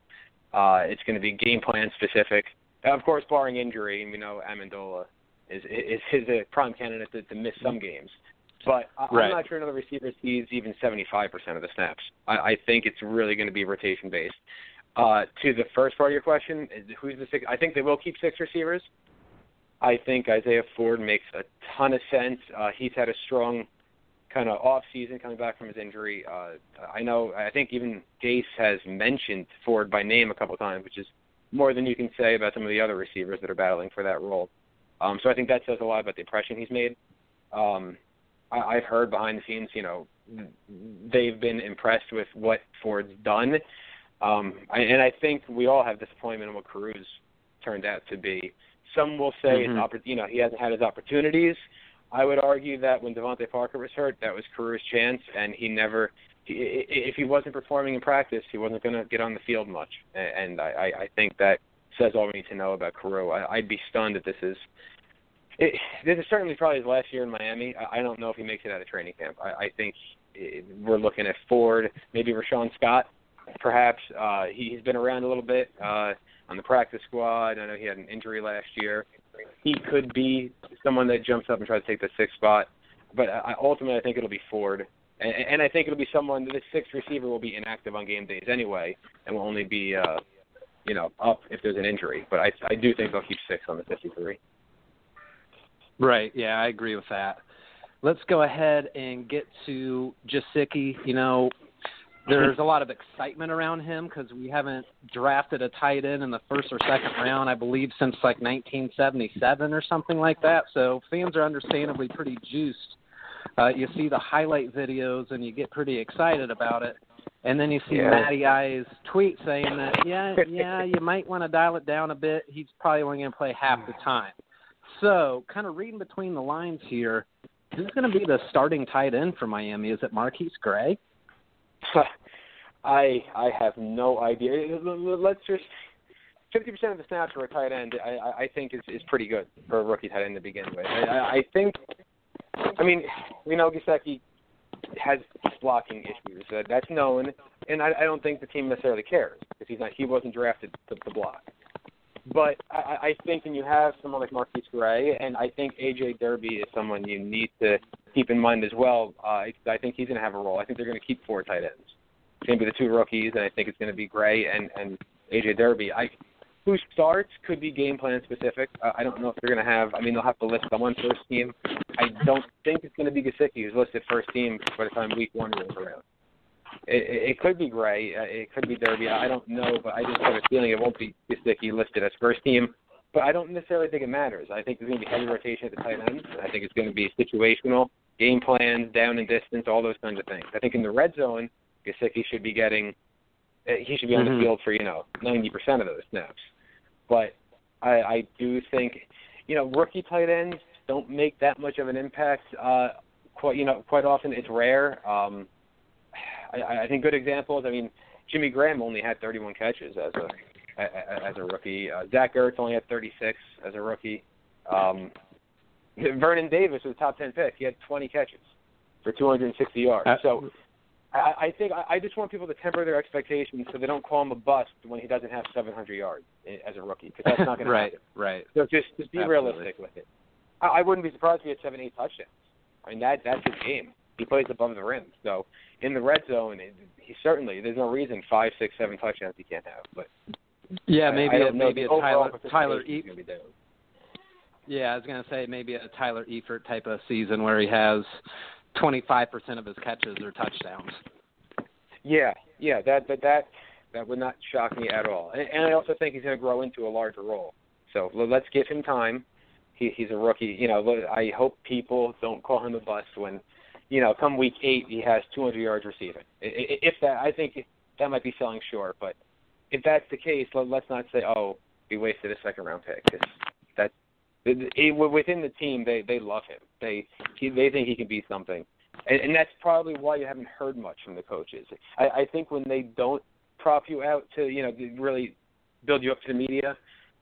Uh, it's going to be game plan specific. And of course, barring injury, you know Amendola is is, is a prime candidate to, to miss some games. But I, Right. I'm not sure another receiver sees even 75% of the snaps. I, I think it's really going to be rotation based. Uh, to the first part of your question, who's the six? I think they will keep six receivers. I think Isaiah Ford makes a ton of sense. Uh, he's had a strong kind of off season coming back from his injury. Uh, I know. I think even Gase has mentioned Ford by name a couple times, which is more than you can say about some of the other receivers that are battling for that role. Um, so I think that says a lot about the impression he's made. Um, I, I've heard behind the scenes, you know, they've been impressed with what Ford's done. Um, I, and I think we all have disappointment in what Carroo's turned out to be. Some will say, Mhm. his oppor- you know, he hasn't had his opportunities. I would argue that when DeVante Parker was hurt, that was Carroo's chance, and he never. He, if he wasn't performing in practice, he wasn't going to get on the field much. And I, I think that says all we need to know about Carroo. I, I'd be stunned if this is. It, this is certainly probably his last year in Miami. I, I don't know if he makes it out of training camp. I, I think eh, we're looking at Ford, maybe Rashawn Scott, perhaps. Uh, he, he's been around a little bit uh, on the practice squad. I know he had an injury last year. He could be someone that jumps up and tries to take the sixth spot, but I, ultimately I think it'll be Ford. And, and I think it'll be someone. The sixth receiver will be inactive on game days anyway, and will only be, uh, you know, up if there's an injury. But I, I do think they'll keep six on the 53. Right. Yeah, I agree with that. Let's go ahead and get to Gesicki. You know, there's a lot of excitement around him because we haven't drafted a tight end in the first or second round, I believe, since like 1977 or something like that. So fans are understandably pretty juiced. Uh, you see the highlight videos and you get pretty excited about it. And then you see Yeah. Matty I's tweet saying that, yeah, yeah, you might want to dial it down a bit. He's probably only going to play half the time. So, kind of reading between the lines here, who's going to be the starting tight end for Miami? Is it MarQueis Gray? I I have no idea. Let's just fifty percent of the snaps for a tight end, I, I think is is pretty good for a rookie tight end to begin with. I, I think, I mean, we know Gesicki has blocking issues. Uh, that's known, and I, I don't think the team necessarily cares because he's not he wasn't drafted to, to block. But I, I think when you have someone like MarQueis Gray, and I think AJ Derby is someone you need to keep in mind as well. Uh, I, I think he's going to have a role. I think they're going to keep four tight ends. It's going to be the two rookies, and I think it's going to be Gray and and AJ Derby. I who starts could be game plan specific. Uh, I don't know if they're going to have. I mean, they'll have to list someone first team. I don't think it's going to be Gesicki who's listed first team by the time week one rolls around. It, it, could be Gray. Uh, it could be Derby. I don't know, but I just have a feeling it won't be Gesicki listed as first team. But I don't necessarily think it matters. I think there's going to be heavy rotation at the tight ends. I think it's going to be situational, game plans, down and distance, all those kinds of things. I think in the red zone, Gesicki should be getting. Uh, he should be on the field for you know 90% of those snaps. But I, I do think, you know, rookie tight ends don't make that much of an impact. Uh, quite, you know, quite often it's rare. Um, I, I think good examples. I mean, Jimmy Graham only had 31 catches as a as a rookie. Uh, Zach Ertz only had 36 as a rookie. Um, Vernon Davis was a top 10 pick. He had 20 catches for 260 yards. Uh, so I, I think I, I just want people to temper their expectations so they don't call him a bust when he doesn't have 700 yards as a rookie because that's not going right, to happen. right. Right. So just just be Absolutely. realistic with it. I, I wouldn't be surprised if he had seven, eight touchdowns. I mean that that's his game. He plays above the rim. So in the red zone, it, he certainly there's no reason five, six, seven touchdowns he can't have. But Yeah, maybe I maybe a Tyler Tyler E. Yeah, I was gonna say maybe a Tyler Eifert type of season where he has 25% of his catches are touchdowns. Yeah, yeah, that that that that would not shock me at all. And, and I also think he's going to grow into a larger role. So let's give him time. He, he's a rookie. You know, I hope people don't call him a bust when, you know, come week eight he has 200 yards receiving. If that, I think that might be selling short. But if that's the case, let, let's not say, oh, we wasted a second round pick because that it, it, within the team they they love him. They he, they think he can be something and, and that's probably why you haven't heard much from the coaches. I, I think when they don't prop you out to you know really build you up to the media,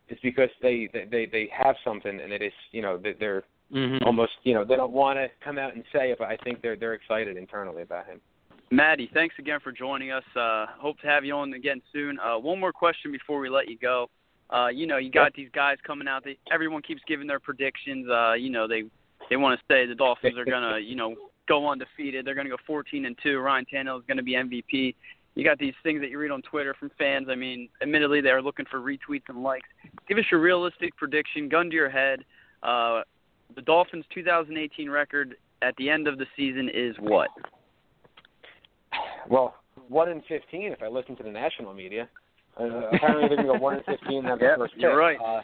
it's because they they, they have something and it is you know they're Mm-hmm. almost you know they don't want to come out and say it, but I think they're they're excited internally about him. Matty, thanks again for joining us. Uh, hope to have you on again soon. Uh, one more question before we let you go. Uh, you know, you got these guys coming out. They, everyone keeps giving their predictions. Uh, you know, they they want to say the Dolphins are gonna, you know, go undefeated. They're gonna go 14 and two. Ryan Tannehill is gonna be MVP. You got these things that you read on Twitter from fans. I mean, admittedly, they're looking for retweets and likes. Give us your realistic prediction, gun to your head. Uh, the Dolphins' 2018 record at the end of the season is what? Well, one in fifteen if I listen to the national media. Uh, apparently they're gonna go one in fifteen and have Yeah, first you're right. Uh,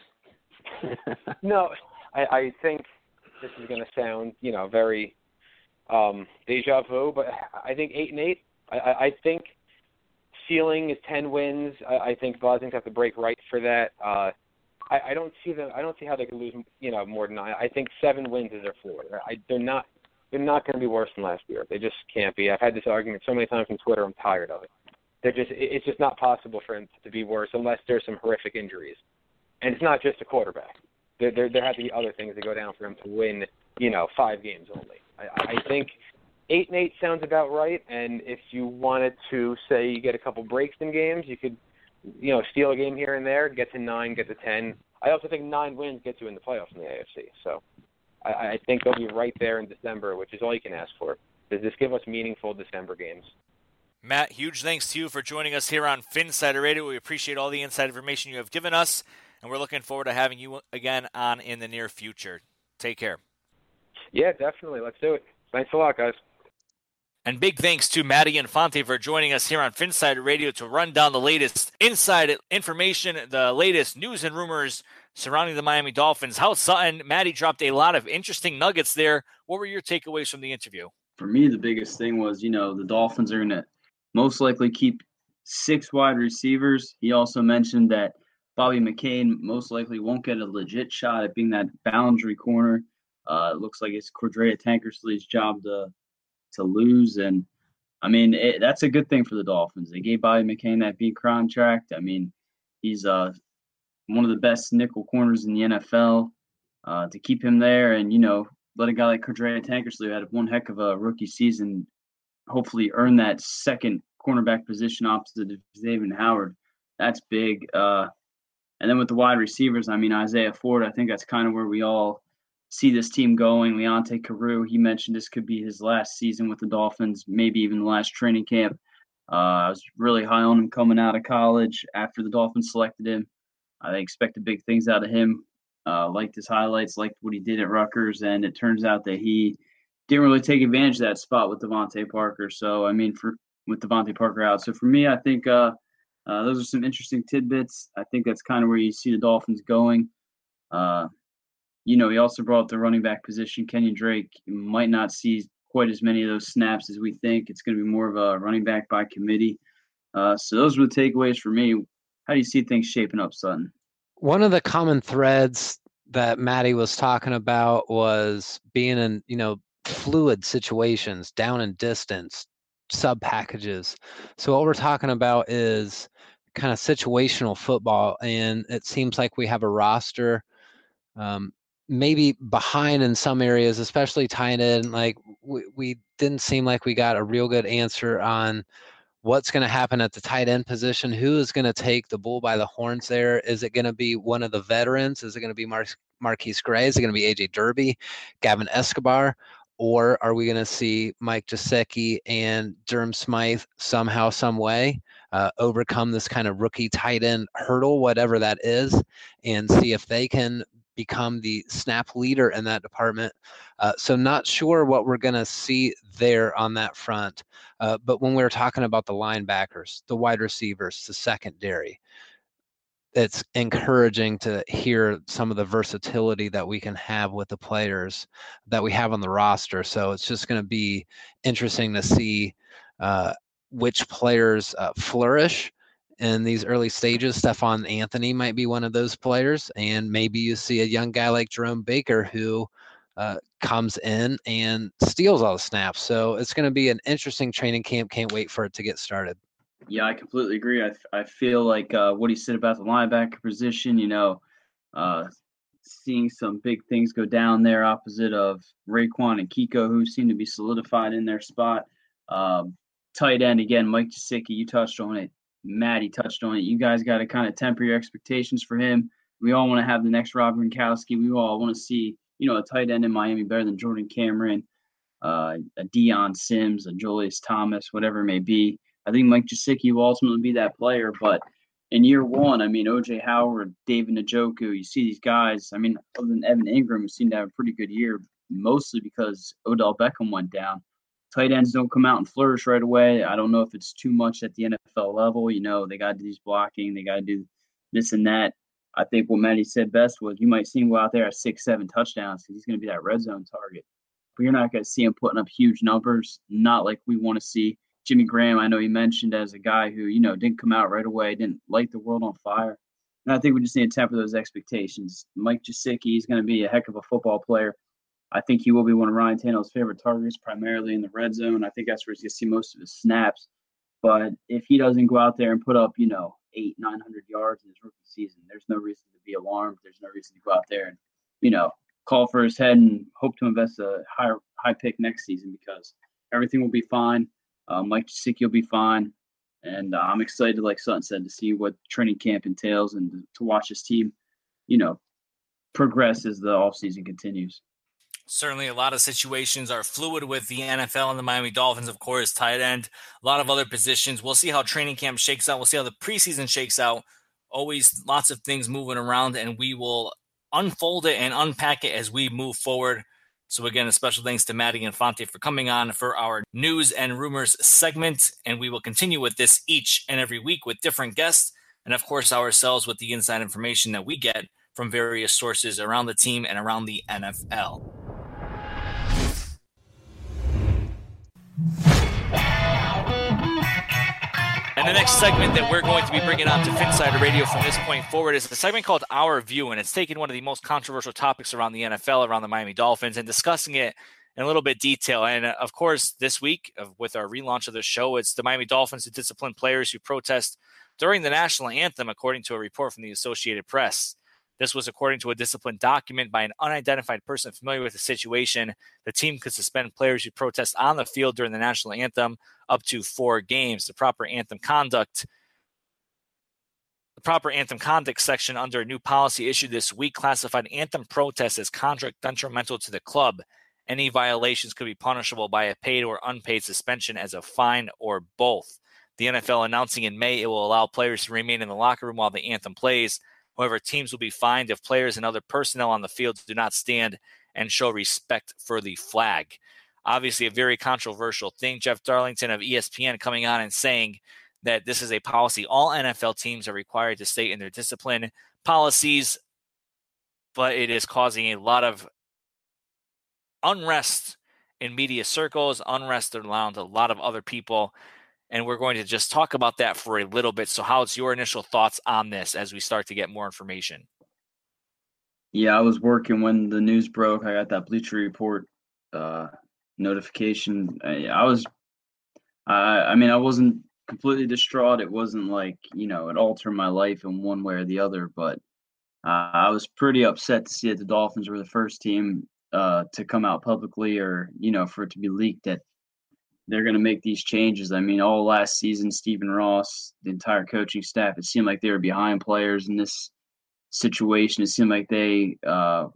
no, I, I think this is going to sound, you know, very um, deja vu, but I think eight and eight. I, I, I think ceiling is ten wins. I, I think Bosnians have to break right for that. Uh, I, I don't see them. I don't see how they could lose, you know, more than nine. I think seven wins is their floor. I, they're not. They're not going to be worse than last year. They just can't be. I've had this argument so many times on Twitter. I'm tired of it. They're just. It's just not possible for them to be worse unless there's some horrific injuries and it's not just a quarterback. There, there, there have to be other things that go down for them to win, you know, five games only. I, I think eight and eight sounds about right. And if you wanted to say you get a couple breaks in games, you could, you know, steal a game here and there, get to nine, get to ten. I also think nine wins gets you in the playoffs in the AFC. So I, I think they'll be right there in December, which is all you can ask for. Does this give us meaningful December games? Matt, huge thanks to you for joining us here on Phinsider Radio. We appreciate all the inside information you have given us, and we're looking forward to having you again on in the near future. Take care. Yeah, definitely. Let's do it. Thanks a lot, guys. And big thanks to Matty Infante for joining us here on Phinsider Radio to run down the latest inside information, the latest news and rumors surrounding the Miami Dolphins. How Sutton, Matty dropped a lot of interesting nuggets there. What were your takeaways from the interview? For me, the biggest thing was, you know, the Dolphins are going to most likely keep six wide receivers. He also mentioned that Bobby McCain most likely won't get a legit shot at being that boundary corner. Uh, it looks like it's Cordrea Tankersley's job to to lose, and I mean it, that's a good thing for the Dolphins. They gave Bobby McCain that big contract. I mean, he's uh one of the best nickel corners in the NFL. Uh, to keep him there and, you know, let a guy like Cordrea Tankersley had one heck of a rookie season, hopefully earn that second cornerback position opposite of Xavier Howard. That's big. Uh, and then with the wide receivers, I mean, Isaiah Ford, I think that's kind of where we all see this team going. Leonte Carroo, he mentioned this could be his last season with the Dolphins, maybe even the last training camp. Uh, I was really high on him coming out of college after the Dolphins selected him. I expected big things out of him. Uh, liked his highlights, liked what he did at Rutgers, and it turns out that he didn't really take advantage of that spot with DeVante Parker. So I mean, for with DeVante Parker out, so for me, I think uh, uh, those are some interesting tidbits. I think that's kind of where you see the Dolphins going. Uh, you know, he also brought up the running back position. Kenyon Drake might not see quite as many of those snaps as we think. It's going to be more of a running back by committee. Uh, so those were the takeaways for me. How do you see things shaping up, Sutton? One of the common threads that Matty was talking about was being in, you know, fluid situations, down and distance, sub packages. So what we're talking about is kind of situational football, and it seems like we have a roster um, maybe behind in some areas, especially tight end. Like we, we didn't seem like we got a real good answer on what's going to happen at the tight end position. Who is going to take the bull by the horns there? Is it going to be one of the veterans? Is it going to be Mar- MarQueis Gray? Is it going to be AJ Derby, Gavin Escobar? Or are we going to see Mike Gesicki and Durham Smythe somehow, some way uh, overcome this kind of rookie tight end hurdle, whatever that is, and see if they can become the snap leader in that department. Uh, so not sure what we're going to see there on that front. Uh, but when we are talking about the linebackers, the wide receivers, the secondary, it's encouraging to hear some of the versatility that we can have with the players that we have on the roster. So it's just going to be interesting to see uh, which players uh, flourish in these early stages. Stephone Anthony might be one of those players, and maybe you see a young guy like Jerome Baker who uh, comes in and steals all the snaps. So it's going to be an interesting training camp. Can't wait for it to get started. Yeah, I completely agree. I, I feel like uh, what he said about the linebacker position, you know, uh, seeing some big things go down there opposite of Raekwon and Kiko, who seem to be solidified in their spot. Um, tight end, again, Mike Gesicki, you touched on it. Matty touched on it. You guys got to kind of temper your expectations for him. We all want to have the next Rob Gronkowski. We all want to see, you know, a tight end in Miami better than Jordan Cameron, uh, a Dion Sims, a Julius Thomas, whatever it may be. I think Mike Gesicki will ultimately be that player. But in year one, I mean, OJ Howard, David Njoku, you see these guys. I mean, other than Evan Engram, who seemed to have a pretty good year, mostly because Odell Beckham went down tight ends don't come out and flourish right away. I don't know if it's too much at the NFL level. You know, they got to do these blocking, they got to do this and that. I think what Matty said best was you might see him go out there at six, seven touchdowns because he's going to be that red zone target. But you're not going to see him putting up huge numbers, not like we want to see. Jimmy Graham, I know he mentioned as a guy who, you know, didn't come out right away, didn't light the world on fire. And I think we just need to temper those expectations. Mike Gesicki is going to be a heck of a football player. I think he will be one of Ryan Tannehill's favorite targets, primarily in the red zone. I think that's where he's going to see most of his snaps. But if he doesn't go out there and put up, you know, eight, 900 yards in his rookie season, there's no reason to be alarmed. There's no reason to go out there and, you know, call for his head and hope to invest a higher high pick next season because everything will be fine. Uh, Mike Gesicki will be fine. And uh, I'm excited, like Sutton said, to see what training camp entails and to watch this team, you know, progress as the offseason continues. Certainly, a lot of situations are fluid with the NFL and the Miami Dolphins, of course, tight end, a lot of other positions. We'll see how training camp shakes out. We'll see how the preseason shakes out. Always lots of things moving around, and we will unfold it and unpack it as we move forward. So, again, a special thanks to Matty Infante for coming on for our news and rumors segment. And we will continue with this each and every week with different guests, and of course, ourselves with the inside information that we get from various sources around the team and around the NFL. And the next segment that we're going to be bringing on to Phinsider Radio from this point forward is a segment called Our View, and it's taking one of the most controversial topics around the NFL, around the Miami Dolphins, and discussing it in a little bit detail. And uh, of course, this week with our relaunch of the show, it's the Miami Dolphins to discipline players who protest during the national anthem, according to a report from the Associated Press. This was according to a disciplined document by an unidentified person familiar with the situation. The team could suspend players who protest on the field during the national anthem up to four games. The proper anthem conduct the proper anthem conduct section under a new policy issued this week classified anthem protests as conduct detrimental to the club. Any violations could be punishable by a paid or unpaid suspension as a fine or both. The NFL announcing in May it will allow players to remain in the locker room while the anthem plays. However, teams will be fined if players and other personnel on the field do not stand and show respect for the flag. Obviously, a very controversial thing. Jeff Darlington of ESPN coming on and saying that this is a policy all NFL teams are required to state in their discipline policies, but it is causing a lot of unrest in media circles, unrest around a lot of other people. And we're going to just talk about that for a little bit. So, how's your initial thoughts on this as we start to get more information? Yeah, I was working when the news broke. I got that Bleacher Report uh, notification. I, I was, I, I mean, I wasn't completely distraught. It wasn't like you know it altered my life in one way or the other, but uh, I was pretty upset to see that the Dolphins were the first team uh, to come out publicly, or you know, for it to be leaked that they're going to make these changes. I mean, all last season, Stephen Ross, the entire coaching staff, it seemed like they were behind players in this situation. It seemed like they uh,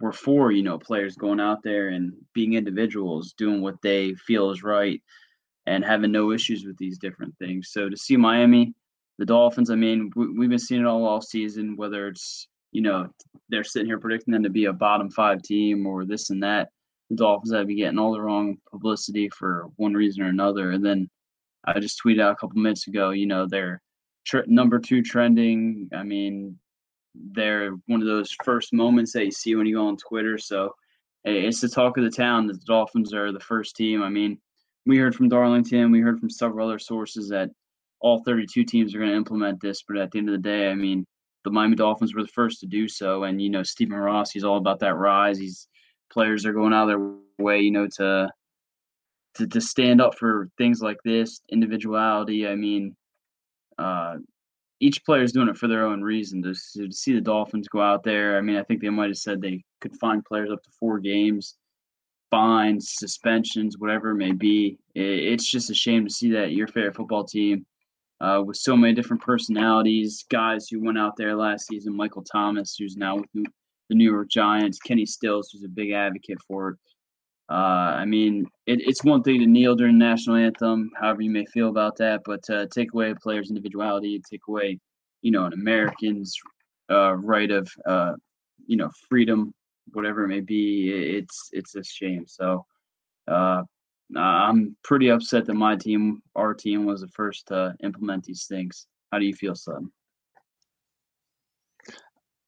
were for you know players going out there and being individuals, doing what they feel is right and having no issues with these different things. So to see Miami, the Dolphins, I mean, we, have been seeing it all all season, whether it's, you know, they're sitting here predicting them to be a bottom five team or this and that. The Dolphins have been getting all the wrong publicity for one reason or another. And then I just tweeted out a couple minutes ago, you know, they're number two trending. I mean, they're one of those first moments that you see when you go on Twitter. So it's the talk of the town that the Dolphins are the first team. I mean, we heard from Darlington, we heard from several other sources that all 32 teams are going to implement this. But at the end of the day, I mean, the Miami Dolphins were the first to do so. And, you know, Stephen Ross, he's all about that rise. He's players are going out of their way, you know, to, to, to stand up for things like this, individuality. I mean, uh, each player is doing it for their own reason. To, to see the Dolphins go out there, I mean, I think they might have said they could find players up to four games fines, suspensions, whatever it may be. It's just a shame to see that your favorite football team, uh, with so many different personalities, guys who went out there last season, Michael Thomas, who's now with the New York Giants, Kenny Stills, was a big advocate for it. Uh, I mean, it, it's one thing to kneel during the national anthem, however you may feel about that, but uh, take away a player's individuality, take away, you know, an American's uh, right of, uh, you know, freedom whatever it may be, it's it's a shame. So uh, I'm pretty upset that my team, our team, was the first to implement these things. How do you feel, son?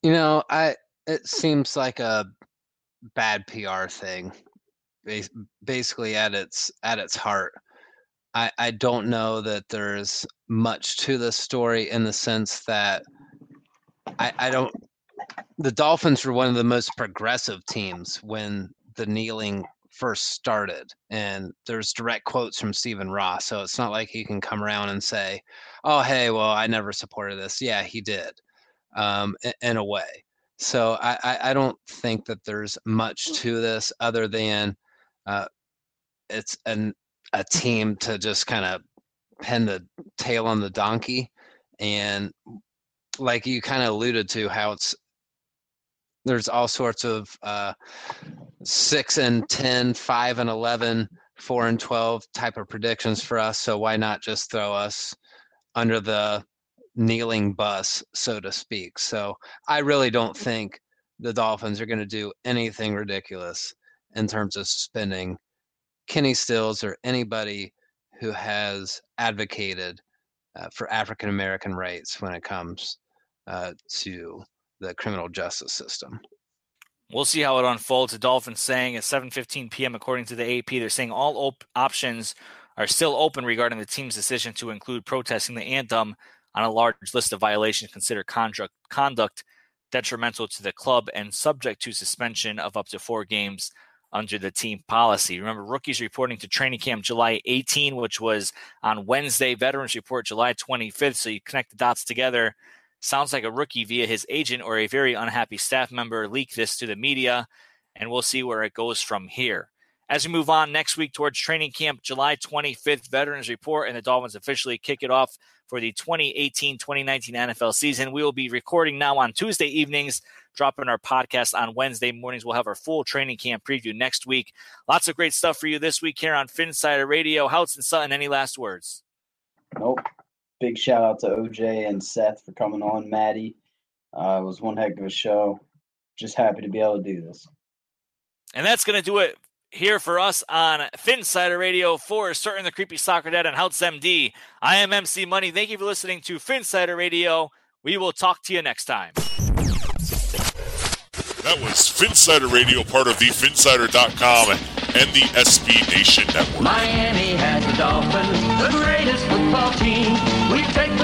You know, I it seems like a bad PR thing, basically at its at its heart. I, I don't know that there's much to this story in the sense that I, I don't the Dolphins were one of the most progressive teams when the kneeling first started. And there's direct quotes from Stephen Ross. So it's not like he can come around and say, oh, hey, well, I never supported this. Yeah, he did um, in, in, a way. So I, I, I, don't think that there's much to this other than uh, it's an, a team to just kind of pin the tail on the donkey. And like you kind of alluded to, how it's there's all sorts of uh, six and 10, five and 11, four and 12 type of predictions for us. So why not just throw us under the kneeling bus, so to speak? So I really don't think the Dolphins are going to do anything ridiculous in terms of spending Kenny Stills or anybody who has advocated uh, for African American rights when it comes uh, to the criminal justice system. We'll see how it unfolds. The Dolphins saying at 7:15 p.m. according to the AP, they're saying all op- options are still open regarding the team's decision to include protesting the anthem on a large list of violations considered conduct, detrimental to the club and subject to suspension of up to four games under the team policy. Remember, rookies reporting to training camp July 18, which was on Wednesday. Veterans report July 25th. So you connect the dots together. Sounds like a rookie via his agent or a very unhappy staff member leaked this to the media, and we'll see where it goes from here. As we move on next week towards training camp, July 25th, Veterans Report, and the Dolphins officially kick it off for the 2018 2019 NFL season. We will be recording now on Tuesday evenings, dropping our podcast on Wednesday mornings. We'll have our full training camp preview next week. Lots of great stuff for you this week here on Phinsider Radio. Houts and Sutton, any last words? Nope. Big shout out to OJ and Seth for coming on, Matty. Uh, it was one heck of a show. Just happy to be able to do this. And that's going to do it here for us on Phinsider Radio for certain the creepy soccer dad and Houts MD. I am MC Money. Thank you for listening to Phinsider Radio. We will talk to you next time. That was Phinsider Radio, part of the Phinsider.com and the SB Nation Network. Miami has the Dolphins, the greatest football team.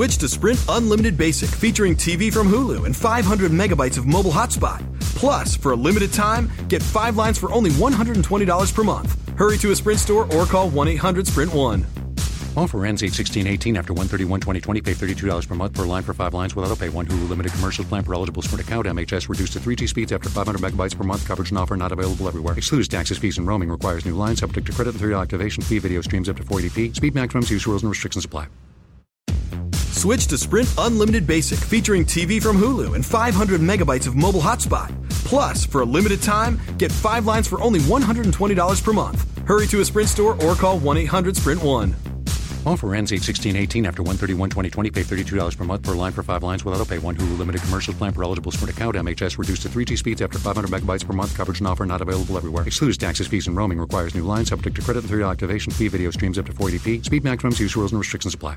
Switch to Sprint Unlimited Basic featuring TV from Hulu and 500 megabytes of mobile hotspot. Plus, for a limited time, get five lines for only $120 per month. Hurry to a Sprint store or call 1 800 Sprint 1. Offer ends 8-16-18 after 131-2020. Pay $32 per month per line for five lines without a pay. One Hulu limited commercial plan per eligible Sprint account. MHS reduced to 3G speeds after 500 megabytes per month. Coverage and offer not available everywhere. Excludes taxes, fees, and roaming. Requires new lines. Subject to credit and 3 activation fee. Video streams up to 480p. Speed maximums, use rules, and restrictions apply. Switch to Sprint Unlimited Basic featuring TV from Hulu and 500 megabytes of mobile hotspot. Plus, for a limited time, get five lines for only $120 per month. Hurry to a Sprint store or call 1 800 Sprint 1. Offer ends 8-16-18 after 131-2020. Pay $32 per month per line for five lines without a pay. One Hulu limited commercial plan per eligible Sprint account. MHS reduced to 3G speeds after 500 megabytes per month. Coverage and offer not available everywhere. Excludes taxes, fees, and roaming. Requires new lines. Subject to credit and 3 activation fee. Video streams up to 480p. Speed maximums, use rules, and restrictions apply.